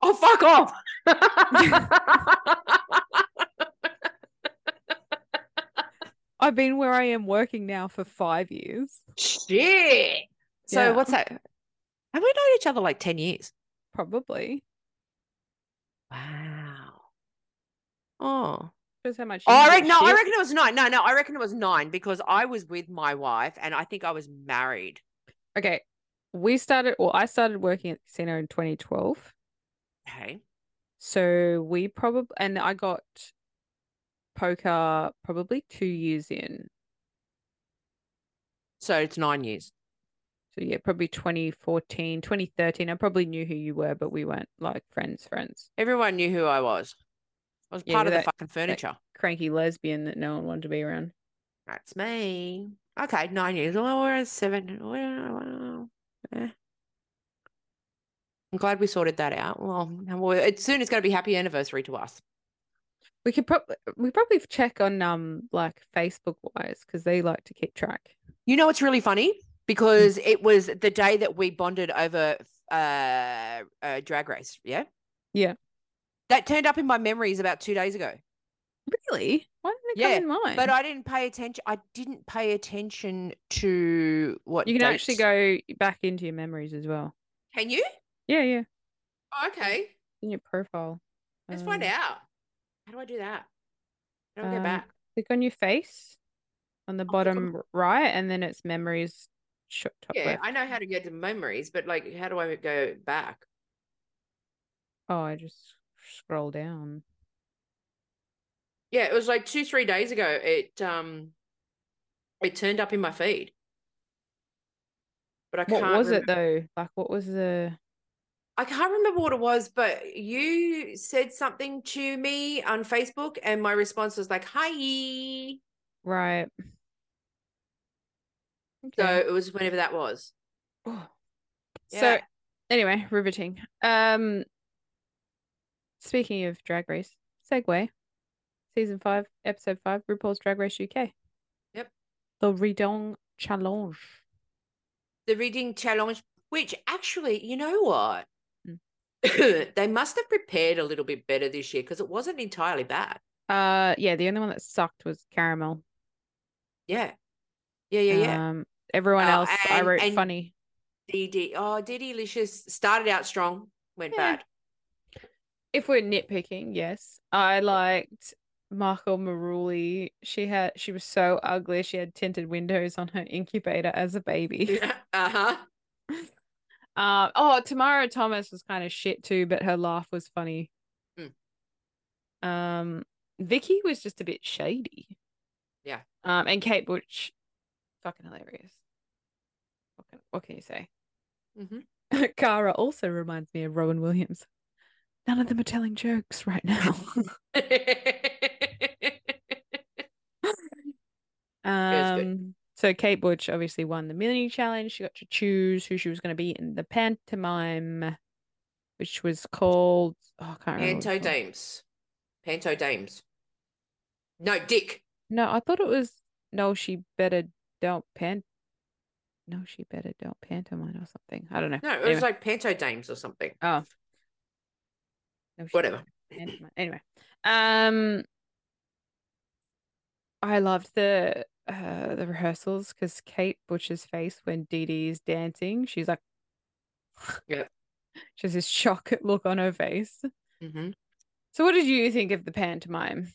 Oh, fuck off.
I've been where I am working now for five years,
Shit. So
Yeah.
what's that? Have we known each other like 10 years?
probably.
Wow. Oh.
Shows how much.
Oh, I reckon, no, I reckon it was nine. No, no, I reckon it was nine because I was with my wife and I think I was married.
Okay, we started. Well, I started working at the casino in 2012.
Okay.
So we probably, and I got poker probably two years in.
So it's nine years.
So yeah, probably 2014, 2013. I probably knew who you were, but we weren't like friends, friends.
Everyone knew who I was. I was
Yeah,
part of the
that-
fucking furniture.
Cranky lesbian that no one wanted to be around.
That's me. Okay, nine years. Well, we're at seven. Well, eh. I'm glad we sorted that out. Well, well, it's soon it's going to be happy anniversary to us.
We could probably we probably check on um like Facebook wise because they like to keep track.
You know, it's really funny because it was the day that we bonded over uh, uh drag race. Yeah.
Yeah.
That turned up in my memories about two days ago,
Really? Why didn't it
Yeah,
come in mine?
but I didn't pay attention. I didn't pay attention to what
you can actually go back into your memories as well.
Can you?
Yeah, yeah.
Oh, okay.
In your profile.
Let's find
Um,
out. How do I do that? How do I go
um,
back?
Click on your face on the
I'll on-
bottom right, and then it's memories. Top
Yeah,
left.
I know how to get to memories, but like, how do I go back?
Oh, I just scroll down.
Yeah, it was like two, three days ago. It um, it turned up in my feed, but I
What
can't.
was it though? Like, what was the?
I can't remember what it was, but you said something to me on Facebook, and my response was like, "Hi."
Right.
So it was whenever that was.
So
Yeah.
anyway, riveting. Um, speaking of Drag Race, segue. Season five, episode five, RuPaul's Drag Race UK.
Yep.
The Redong Challenge.
the reading challenge, which actually, you know what? They must have prepared a little bit better this year because it wasn't entirely bad.
Uh, yeah, the only one that sucked was Cara Melle.
Yeah. Yeah, yeah, yeah.
Um, everyone
Oh,
else I wrote
and-
funny.
DD. Oh, DeDeLicious started out strong, went
Yeah.
bad.
If we're nitpicking, yes, I liked Marco Marouli. She had she was so ugly. She had tinted windows on her incubator as a baby.
uh huh.
Um, oh, Tomara Thomas was kind of shit too, but her laugh was funny.
Mm.
Um, Vicki was just a bit shady.
Yeah.
Um, and Kate Butch fucking hilarious. What can, what can you say?
Mm-hmm.
Kara also reminds me of Rowan Williams. None of them are telling jokes right now. um, so Kate Butch obviously won the mini challenge. She got to choose who she was going to be in the pantomime, which was called oh, I can't remember. what it was
Panto. Dames. Panto Dames. No, Dick.
No, I thought it was no. She better don't pan. No, she better don't pantomime or something. I don't know.
No, it
Anyway.
was like Panto Dames or something.
oh, no,
Whatever.
Anyway, um, I loved the uh the rehearsals because Kate Butcher's face when Dee Dee is dancing, she's like,
Yep.
she has this shock look on her face.
hmm
So, what did you think of the pantomime?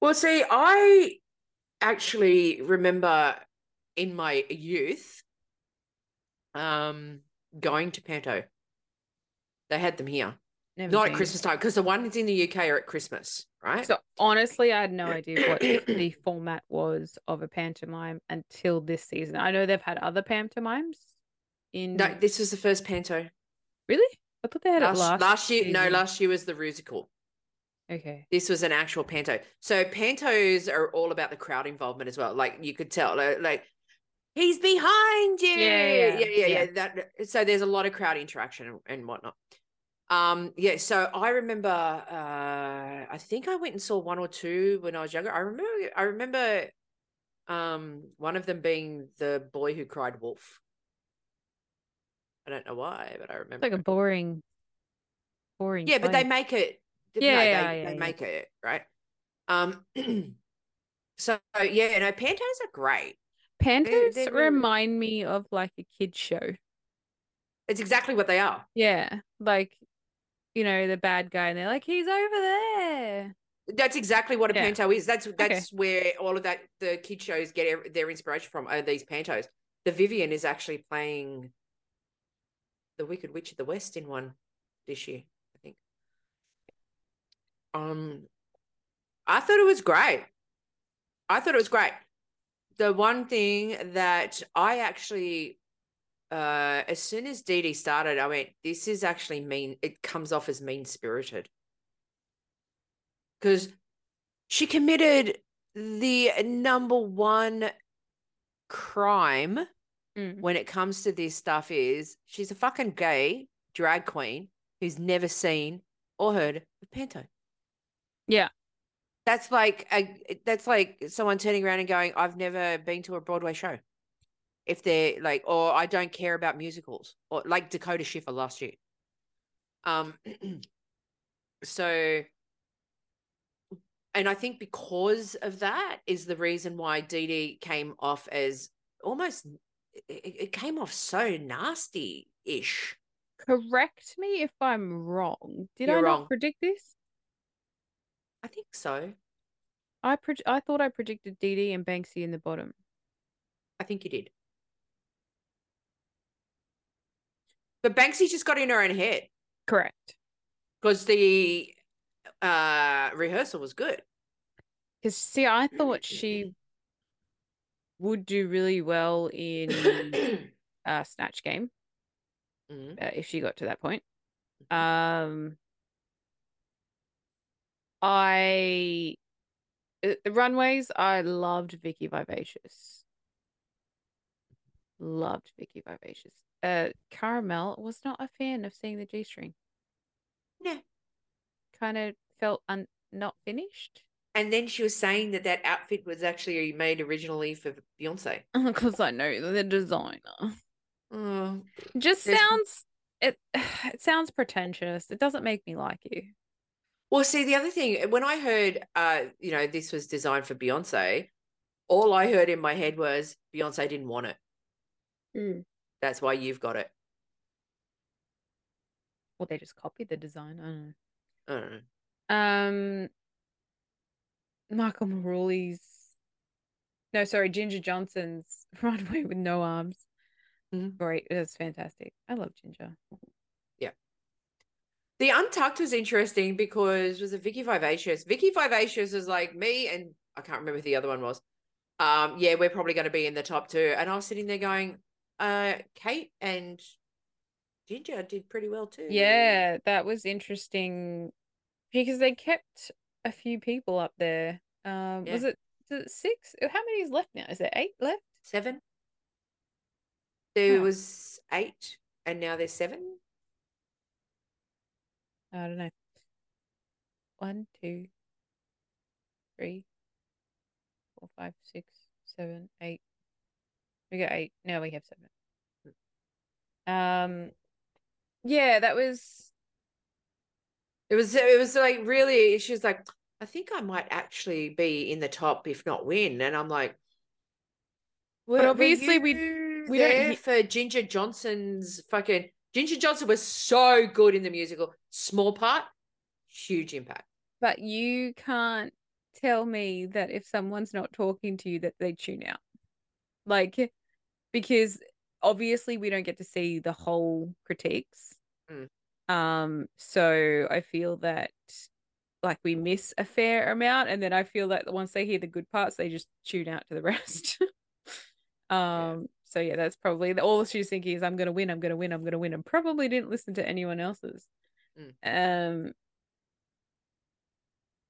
Well, see, I actually remember in my youth um going to Panto. They had them here.
Never
Not at. Christmas time, because the ones in the UK are at Christmas, right?
So honestly, I had no idea what the format was of a pantomime until this season. I know they've had other pantomimes in
no, this was the first Panto.
really. I thought they had
Last,
it last
last year, no, last year was the Rusical.
Okay.
This was an actual panto. So pantos are all about the crowd involvement as well. Like you could tell, like, like, he's behind you.
Yeah,
yeah,
yeah,
yeah, yeah,
yeah.
That so there's a lot of crowd interaction and, and whatnot. Um, yeah. So I remember, uh, I think I went and saw one or two when I was younger. I remember, I remember, um, one of them being the boy who cried wolf. I don't know why, but I
It's
remember.
like a boring, boring.
Yeah, but they make it.
Yeah,
they,
yeah,
they
yeah, yeah.
make it right. Um, so yeah, no, pantos are great.
pantos
they're
remind me of like a kid show.
It's exactly what they are.
Yeah, like you know the bad guy, and they're like, he's over there.
That's exactly what a
Yeah.
panto is. That's that's where all of that the kid shows get their inspiration from. Are these pantos? The Vivian is actually playing the Wicked Witch of the West in one this year, I think. Um, I thought it was great. I thought it was great. The one thing that I actually, uh, as soon as Dee Dee started, I went, "This is actually mean." It comes off as mean spirited because she committed the number one crime
Mm.
when it comes to this stuff is she's a fucking gay drag queen who's never seen or heard of panto.
Yeah.
That's like a, that's like someone turning around and going, "I've never been to a Broadway show." If they're like, or I don't care about musicals, or like Dakota Schiffer last year. Um, so, and I think because of that is the reason why Dee Dee came off as almost it, it came off so nasty ish.
Correct me if I'm wrong. Did
You're
I
wrong.
not predict this?
I think so.
I pre- I thought I predicted Dee Dee and Banksie in the bottom.
I think you did. But Banksie just got in her own head
Correct.
because the uh rehearsal was good.
Because see, I thought she would do really well in uh Snatch Game
Mhm.
uh, if she got to that point.
Mhm.
Um, I uh, the runways. I loved Vicki Vivacious. Loved Vicki Vivacious. Uh, Cara Melle was not a fan of seeing the G string.
Yeah.
Kind of felt un- not finished.
And then she was saying that that outfit was actually made originally for Beyonce.
Because I know the designer.
Oh,
Just
There's-
sounds it. It sounds pretentious. It doesn't make me like you.
Well, see, the other thing, when I heard, uh, you know, this was designed for Beyonce, all I heard in my head was Beyonce didn't want it.
Mm.
That's why you've got it.
Well, they just copied the design. I don't know.
I don't know.
Um, Michael Marouli's no, sorry, Ginger Johnson's runway with no arms.
Mhm.
Great, that's fantastic. I love Ginger. Yeah.
The Untucked was interesting because was it Vicki Vivacious? Vicki Vivacious is like me, and I can't remember who the other one was. Um, yeah, we're probably going to be in the top two. And I was sitting there going, uh, Kate and Ginger did pretty well too.
Yeah, that was interesting because they kept a few people up there. Um, was it, it six? How many is left now? Is there eight left?
Seven. There
Oh.
was eight, and now there's seven.
I don't know. One, two, three, four, five, six, seven, eight. We got eight. Now we have seven. Um, yeah, that was
It was it was like really she was like, I think I might actually be in the top, if not win. And I'm like,
But
"Were- were
obviously we- we don't
for Ginger Johnson's fucking Ginger Johnson was so good in the musical. Small part, huge impact.
But you can't tell me that if someone's not talking to you that they tune out. Like because obviously we don't get to see the whole critiques.
Mm.
Um so I feel that like we miss a fair amount and then I feel that once they hear the good parts they just tune out to the rest. um so yeah that's probably the, all she's thinking is I'm going to win, I'm going to win, I'm going to win and probably didn't listen to anyone else's. Um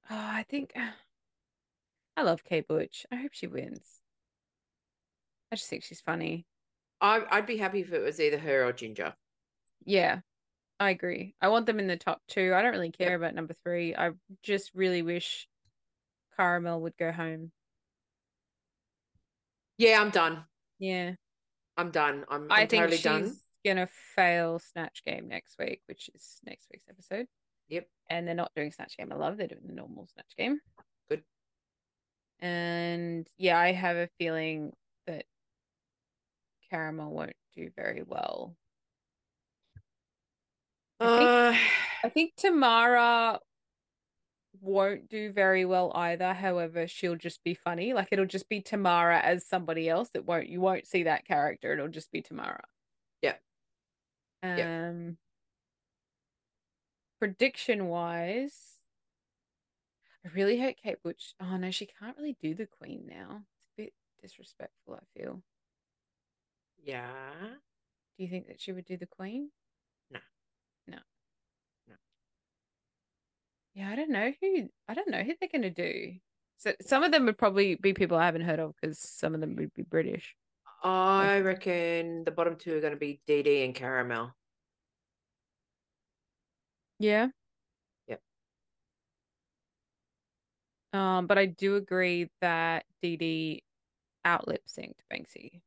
Oh, I think I love Kate Butch. I hope she wins. I just think she's funny.
I, I'd be happy if it was either her or Ginger.
Yeah, I agree. I want them in the top two. I don't really care about number three. I just really wish Cara Melle would go home.
Yeah, I'm done.
Yeah,
I'm done. I'm, I'm
I think
totally
she's
done.
gonna fail Snatch Game next week, which is next week's episode.
Yep.
And they're not doing Snatch Game. I love they're doing the normal Snatch Game.
Good.
And yeah, I have a feeling that Cara Melle won't do very well. I think-
Uh,
I think Tomara won't do very well either. However, she'll just be funny. Like it'll just be Tomara as somebody else. It won't you won't see that character. It'll just be Tomara.
Yeah.
Um
Yep.
prediction wise, I really hope Kate Butch. Oh no, she can't really do the queen now. It's a bit disrespectful, I feel.
Yeah.
Do you think that she would do the queen?
No.
No.
No.
Yeah, I don't know who I don't know who they're gonna do. So some of them would probably be people I haven't heard of because some of them would be British.
I reckon the bottom two are going to be Dee Dee and Cara Melle.
Yeah.
Yep.
Um, but I do agree that DD out lip synced Banksie.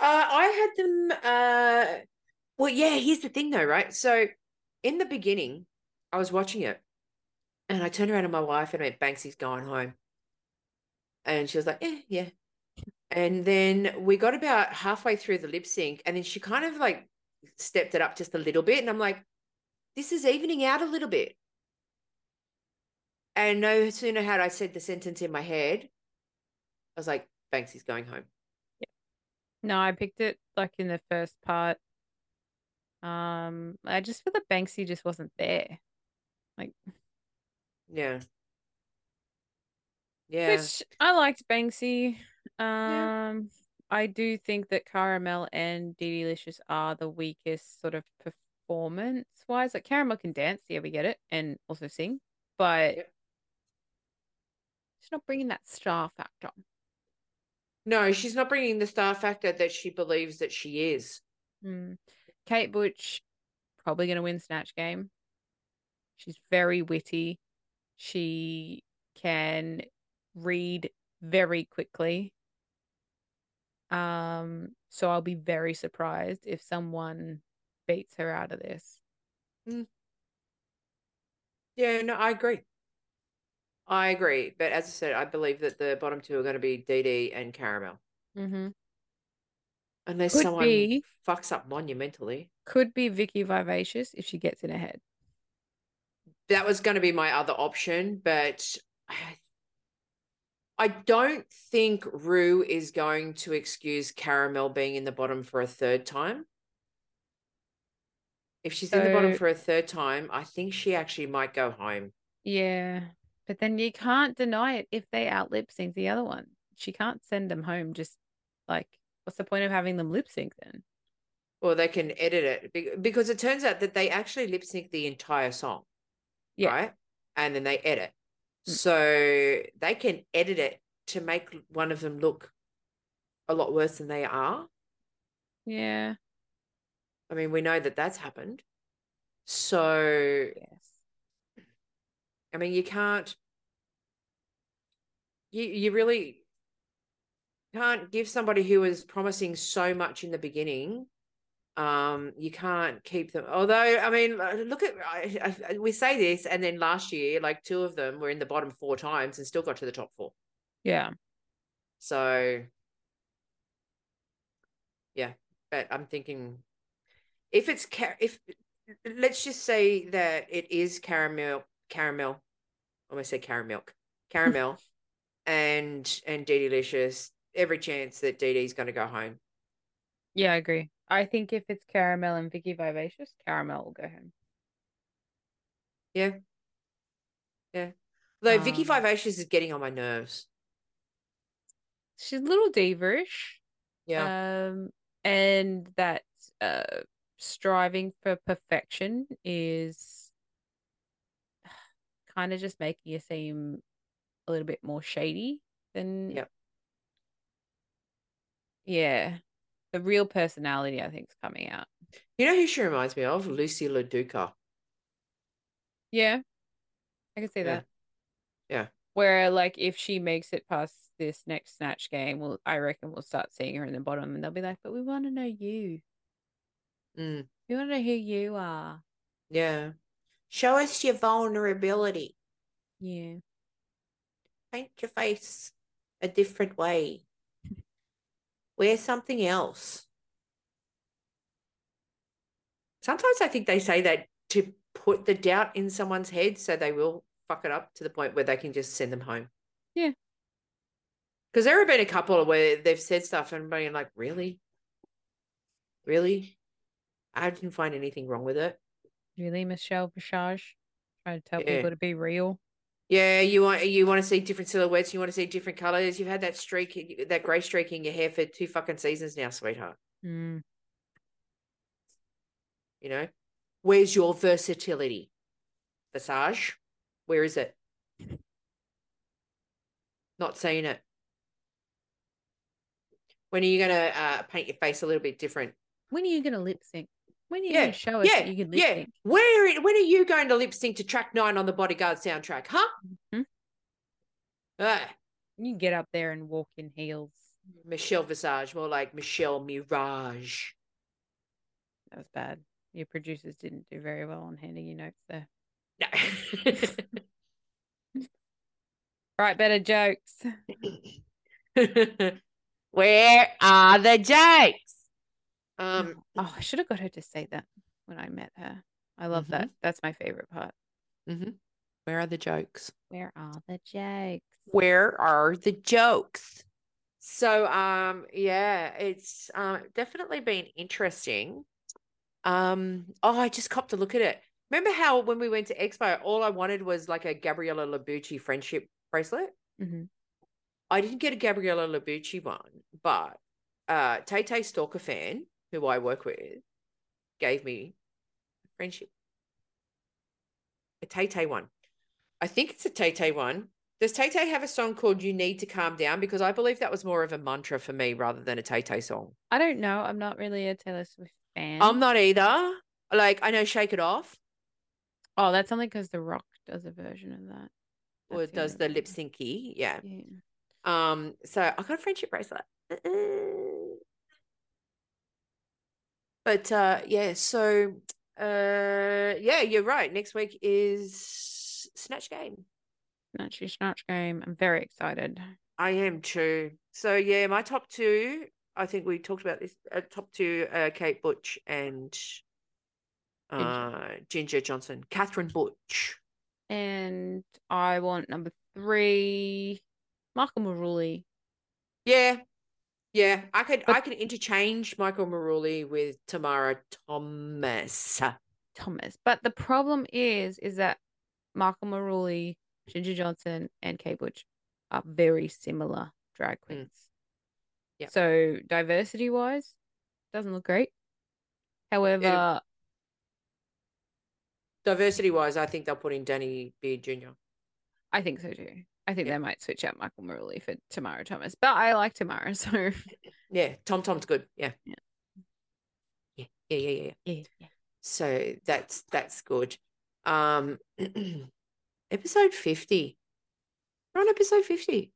Uh, I had them. Uh, well, yeah. Here's the thing, though, right? So, in the beginning, I was watching it, and I turned around to my wife and I went, "Banksie's going home," and she was like, "Yeah, yeah." And then we got about halfway through the lip sync, and then she kind of like stepped it up just a little bit, and I'm like, "This is evening out a little bit." And no sooner had I said the sentence in my head, I was like, "Banksie's going home."
No, I picked it like in the first part. Um, I just feel that Banksie just wasn't there. Like
Yeah. Yeah.
Which I liked Banksie.
Yeah.
Um, I do think that Cara Melle and Dee Licious are the weakest sort of performance wise. Like Cara Melle can dance, yeah, we get it, and also sing, but
Yep.
she's not bringing that star factor.
No, she's not bringing the star factor that she believes that she is.
Hmm. Kate Butch probably going to win Snatch Game. She's very witty. She can read very quickly. Um, so I'll be very surprised if someone beats her out of this.
Yeah, no, I agree. I agree. But as I said, I believe that the bottom two are going to be Dee and Cara Melle.
Mm-hmm.
Unless
Could
someone
be.
fucks up monumentally.
Could be Vicki Vivacious if she gets in ahead.
That was going to be my other option, but I- I don't think Ru is going to excuse Caramel being in the bottom for a third time. If she's in the bottom
So-
for a third time, I think she actually might go home.
Yeah. But then you can't deny it if they out lip sync the other one. she can't send them home. Just like, what's the point of having them lip sync then?
Or they can edit it because it turns out that they actually lip sync the entire song,
Yeah.
right? And then they edit.
Mm.
So they can edit it to make one of them look a lot worse than they are.
Yeah.
I mean, we know that that's happened. So,
Yes.
I mean, you can't, you, you really can't give somebody who was promising so much in the beginning. Um, you can't keep them. Although, I mean, uh, look at I, I, we say this, and then last year, like two of them were in the bottom four times and still got to the top four.
Yeah.
So, yeah, but I'm thinking if it's if let's just say that it is caramel, caramel. I almost said caramel, caramel, and and DeDeLicious. Every chance that Dee Dee's going to go home.
Yeah, I agree. I think if it's Cara Melle and Vicki Vivacious, Cara Melle will go home.
Yeah, yeah. Though Vicki
Um,
Vivacious is getting on my nerves.
She's a little diva-ish.
Yeah,
Um, and that uh striving for perfection is kind of just making you seem a little bit more shady than
Yep.
yeah. The real personality, I think, is coming out.
you know who she reminds me of? Lucy LaDuca.
Yeah, I can see
Yeah.
that.
Yeah.
Where like if she makes it past this next snatch game, well, I reckon we'll start seeing her in the bottom, and they'll be like, "But we want to know you.
Mm,
We want to know who you are."
yeah. Show us your vulnerability.
Yeah.
paint your face a different way. Wear something else. Sometimes I think they say that to put the doubt in someone's head so they will fuck it up to the point where they can just send them home.
Yeah.
Because there have been a couple where they've said stuff and being like, really? Really? I didn't find anything wrong with it.
Really, Michelle Visage? Trying to tell
Yeah.
people to be real.
Yeah, you want you want to see different silhouettes, you want to see different colors. You've had that streak, that grey streak in your hair for two fucking seasons now, sweetheart.
Mm.
You know, where's your versatility? Visage, where is it? Not seeing it. When are you going to uh, paint your face a little bit different?
When are you going to lip sync? When are you
Yeah,
going to show us
yeah,
that you can lip
yeah.
sync?
Where? When are you going to lip sync to track nine on the Bodyguard soundtrack? Huh?
Mhm.
Ah,
You can get up there and walk in heels.
Michelle Visage, more like Michelle Mirage.
That was bad. Your producers didn't do very well on handing you notes there.
No.
Right, better jokes.
Where are the jokes? Um,
oh, I should have got her to say that when I met her. I love
Mhm.
that. That's my favorite part.
mhm. Where are the jokes?
Where are the jokes?
Where are the jokes? So, um, yeah, it's um definitely been interesting. Um, oh, I just copped a look at it. Remember how when we went to Expo, all I wanted was like a Gabriella Labucci friendship bracelet?
hmm
I didn't get a Gabriella Labucci one, but uh Tay Tay Stalker fan, who I work with, gave me a friendship. A Tay Tay one. I think it's a Tay Tay one. Does Tay Tay have a song called You Need to Calm Down? Because I believe that was more of a mantra for me rather than a Tay Tay song.
I don't know. I'm not really a Taylor Swift fan.
I'm not either. Like, I know Shake It Off,
Oh, that's only because The Rock does a version of that.
or
That's
it does the lip syncy. Yeah.
Yeah.
Um, so I got a friendship bracelet. But uh yeah, so uh yeah, you're right. Next week is Snatch Game.
Snatch Snatch Game. I'm very excited.
I am too. So yeah, my top two, I think we talked about this. Uh, top two, uh, Kate Butch and uh Ginger Johnson. Catherine Butch.
And I want number three, Michael Marouli.
Yeah. Yeah. I could
But-
I could interchange Michael Marouli with Tomara Thomas.
Thomas. But the problem is, is that Michael Marouli, Ginger Johnson, and Kate Butch are very similar drag mm. queens.
Yep.
So diversity wise, doesn't look great. However,
Diversity wise, I think they'll put in Danny Beard Jr.
I think so too. I think
Yeah.
they might switch out Michael Marouli for Tomara Thomas, but I like Tomara, so
Yeah, Tom Tom's good. Yeah.
Yeah.
Yeah, yeah, yeah, yeah.
yeah, yeah.
So that's that's good. Um episode 50. We're on episode 50.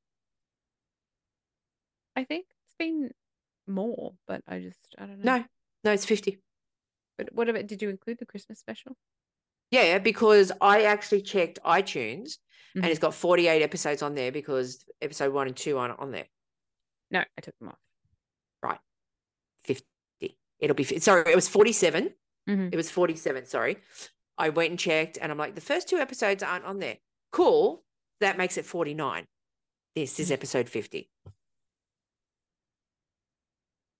I think it's been more, but I just I don't know.
No, no, it's 50.
But what about did you include the Christmas special?
Yeah, because I actually checked iTunes and
Mhm.
it's got 48 episodes on there because episode one and two aren't on there.
No, I took them off. Right.
50. It'll be, sorry, it was 47.
Mhm.
It was 47, sorry. I went and checked and I'm like, the first two episodes aren't on there. Cool. That makes it 49. This is
Mhm.
episode 50.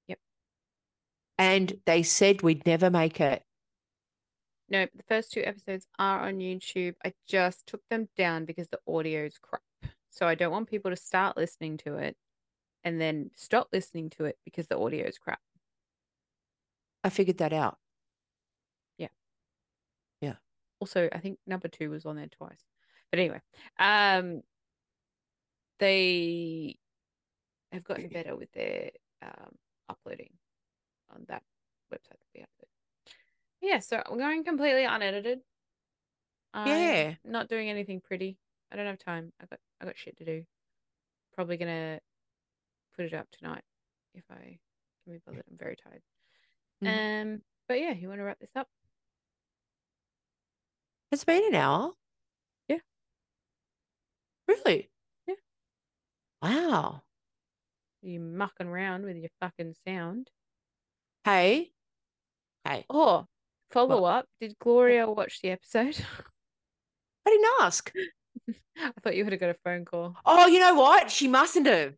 Yep.
And they said we'd never make it.
No, the first two episodes are on YouTube. I just took them down because the audio's crap. So I don't want people to start listening to it and then stop listening to it because the audio's crap.
I figured that out. Yeah. Yeah.
Also, I think number two was on there twice. But anyway, um, they have gotten better with their um, uploading on that website that we upload. Yeah, so we're going completely unedited. I'm
Yeah.
not doing anything pretty. I don't have time. I got I got shit to do. Probably gonna put it up tonight if I can be bothered. I'm very tired.
Mm.
Um, but yeah, you want to wrap this up?
It's been an hour.
Yeah.
Really?
Yeah.
Wow.
You mucking around with your fucking sound.
Hey. Hey.
Oh, follow up. Did Gloria watch the episode?
I didn't ask.
I thought you would have got a phone call.
Oh, you know what? She mustn't have.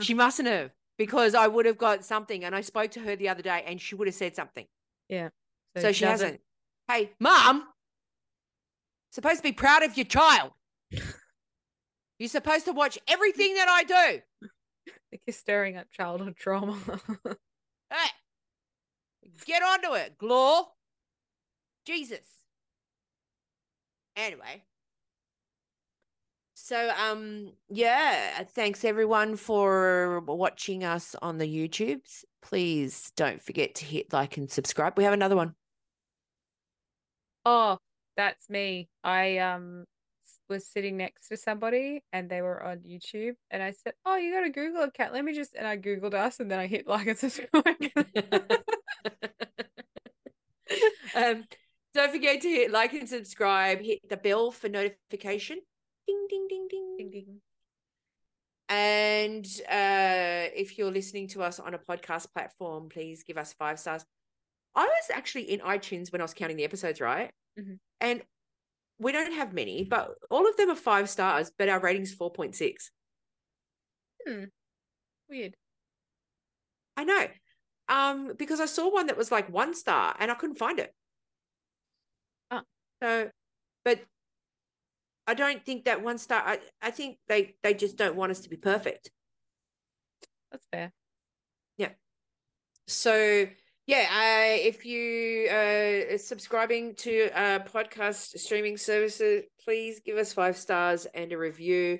She mustn't have because I would have got something. And I spoke to her the other day and she would have said something. Yeah. So, she
doesn't-
hasn't. Hey, mom, supposed to be proud of your child. You're supposed to watch everything that I do.
Like you're stirring up childhood trauma.
Hey, get onto it, Glor. Jesus. Anyway. So um yeah, thanks everyone for watching us on the YouTubes. Please don't forget to hit like and subscribe. We have another one.
oh, that's me. I um was sitting next to somebody and they were on YouTube and I said, "Oh, you got a Google account? Let me just." And I googled us and then I hit like and subscribe.
um, don't forget to hit like and subscribe. Hit the bell for notification. Ding ding ding ding.
Ding, ding.
And uh, if you're listening to us on a podcast platform, please give us five stars. I was actually in iTunes when I was counting the episodes, right?
Mhm.
And we don't have many, but all of them are five stars, but our rating's 4.6. Hmm.
Weird.
I know. Um, because I saw one that was like one star and I couldn't find it. So, but I don't think that one star. I, I think they they just don't want us to be perfect.
That's fair. Yeah.
So yeah, uh, if you uh, are subscribing to uh, podcast streaming services, please give us five stars and a review.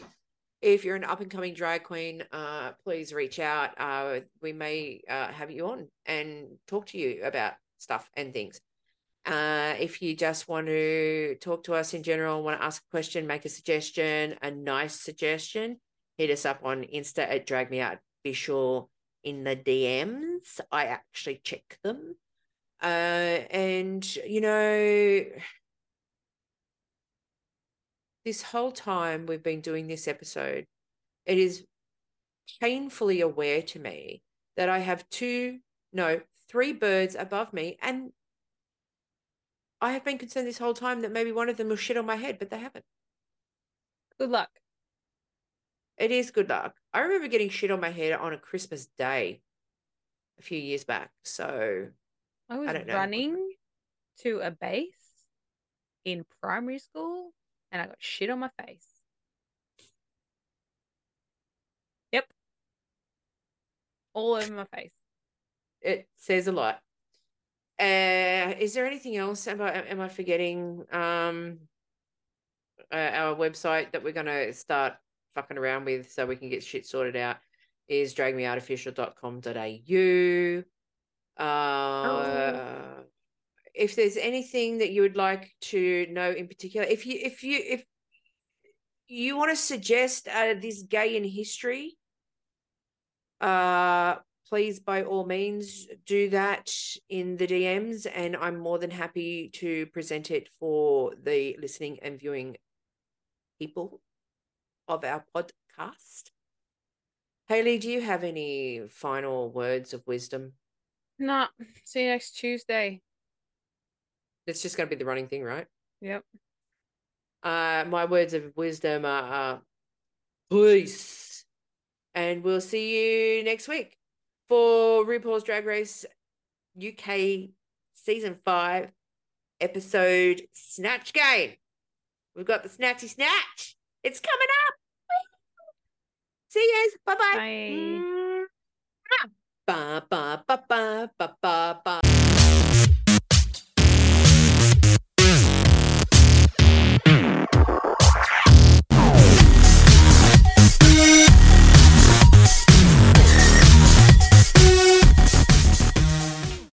If you're an up and coming drag queen, uh, please reach out. Uh, we may uh, have you on and talk to you about stuff and things. Uh, if you just want to talk to us in general, want to ask a question, make a suggestion, a nice suggestion, hit us up on Insta at Drag Me Out Visual in the DMs. I actually check them. Uh, and, you know, this whole time we've been doing this episode, it is painfully aware to me that I have two, no, three birds above me. And I have been concerned this whole time that maybe one of them will shit on my head, but they haven't.
Good luck.
It is good luck. I remember getting shit on my head on a Christmas day a few years back. So
I was
don't know.
running to a base in primary school and I got shit on my face. Yep. all over my face.
It says a lot. Uh, is there anything else? Am I, am I forgetting um, uh, our website that we're going to start fucking around with so we can get shit sorted out? Is dragmeartificial.com.au. Uh,
Oh.
If there's anything that you would like to know in particular, if you if you if you want to suggest uh, this gay in history, uh, please by all means do that in the DMs, and I'm more than happy to present it for the listening and viewing people of our podcast. Hailey, do you have any final words of wisdom?
Nah, see you next Tuesday.
It's just going to be the running thing, right?
Yep.
Uh, my words of wisdom are uh, peace. And we'll see you next week for RuPaul's Drag Race UK season five episode Snatch Game. We've got the Snatchy Snatch. It's coming up. See you guys. Bye-bye.
Bye bye. Bye. Ba, ba, ba, ba, ba, ba, ba.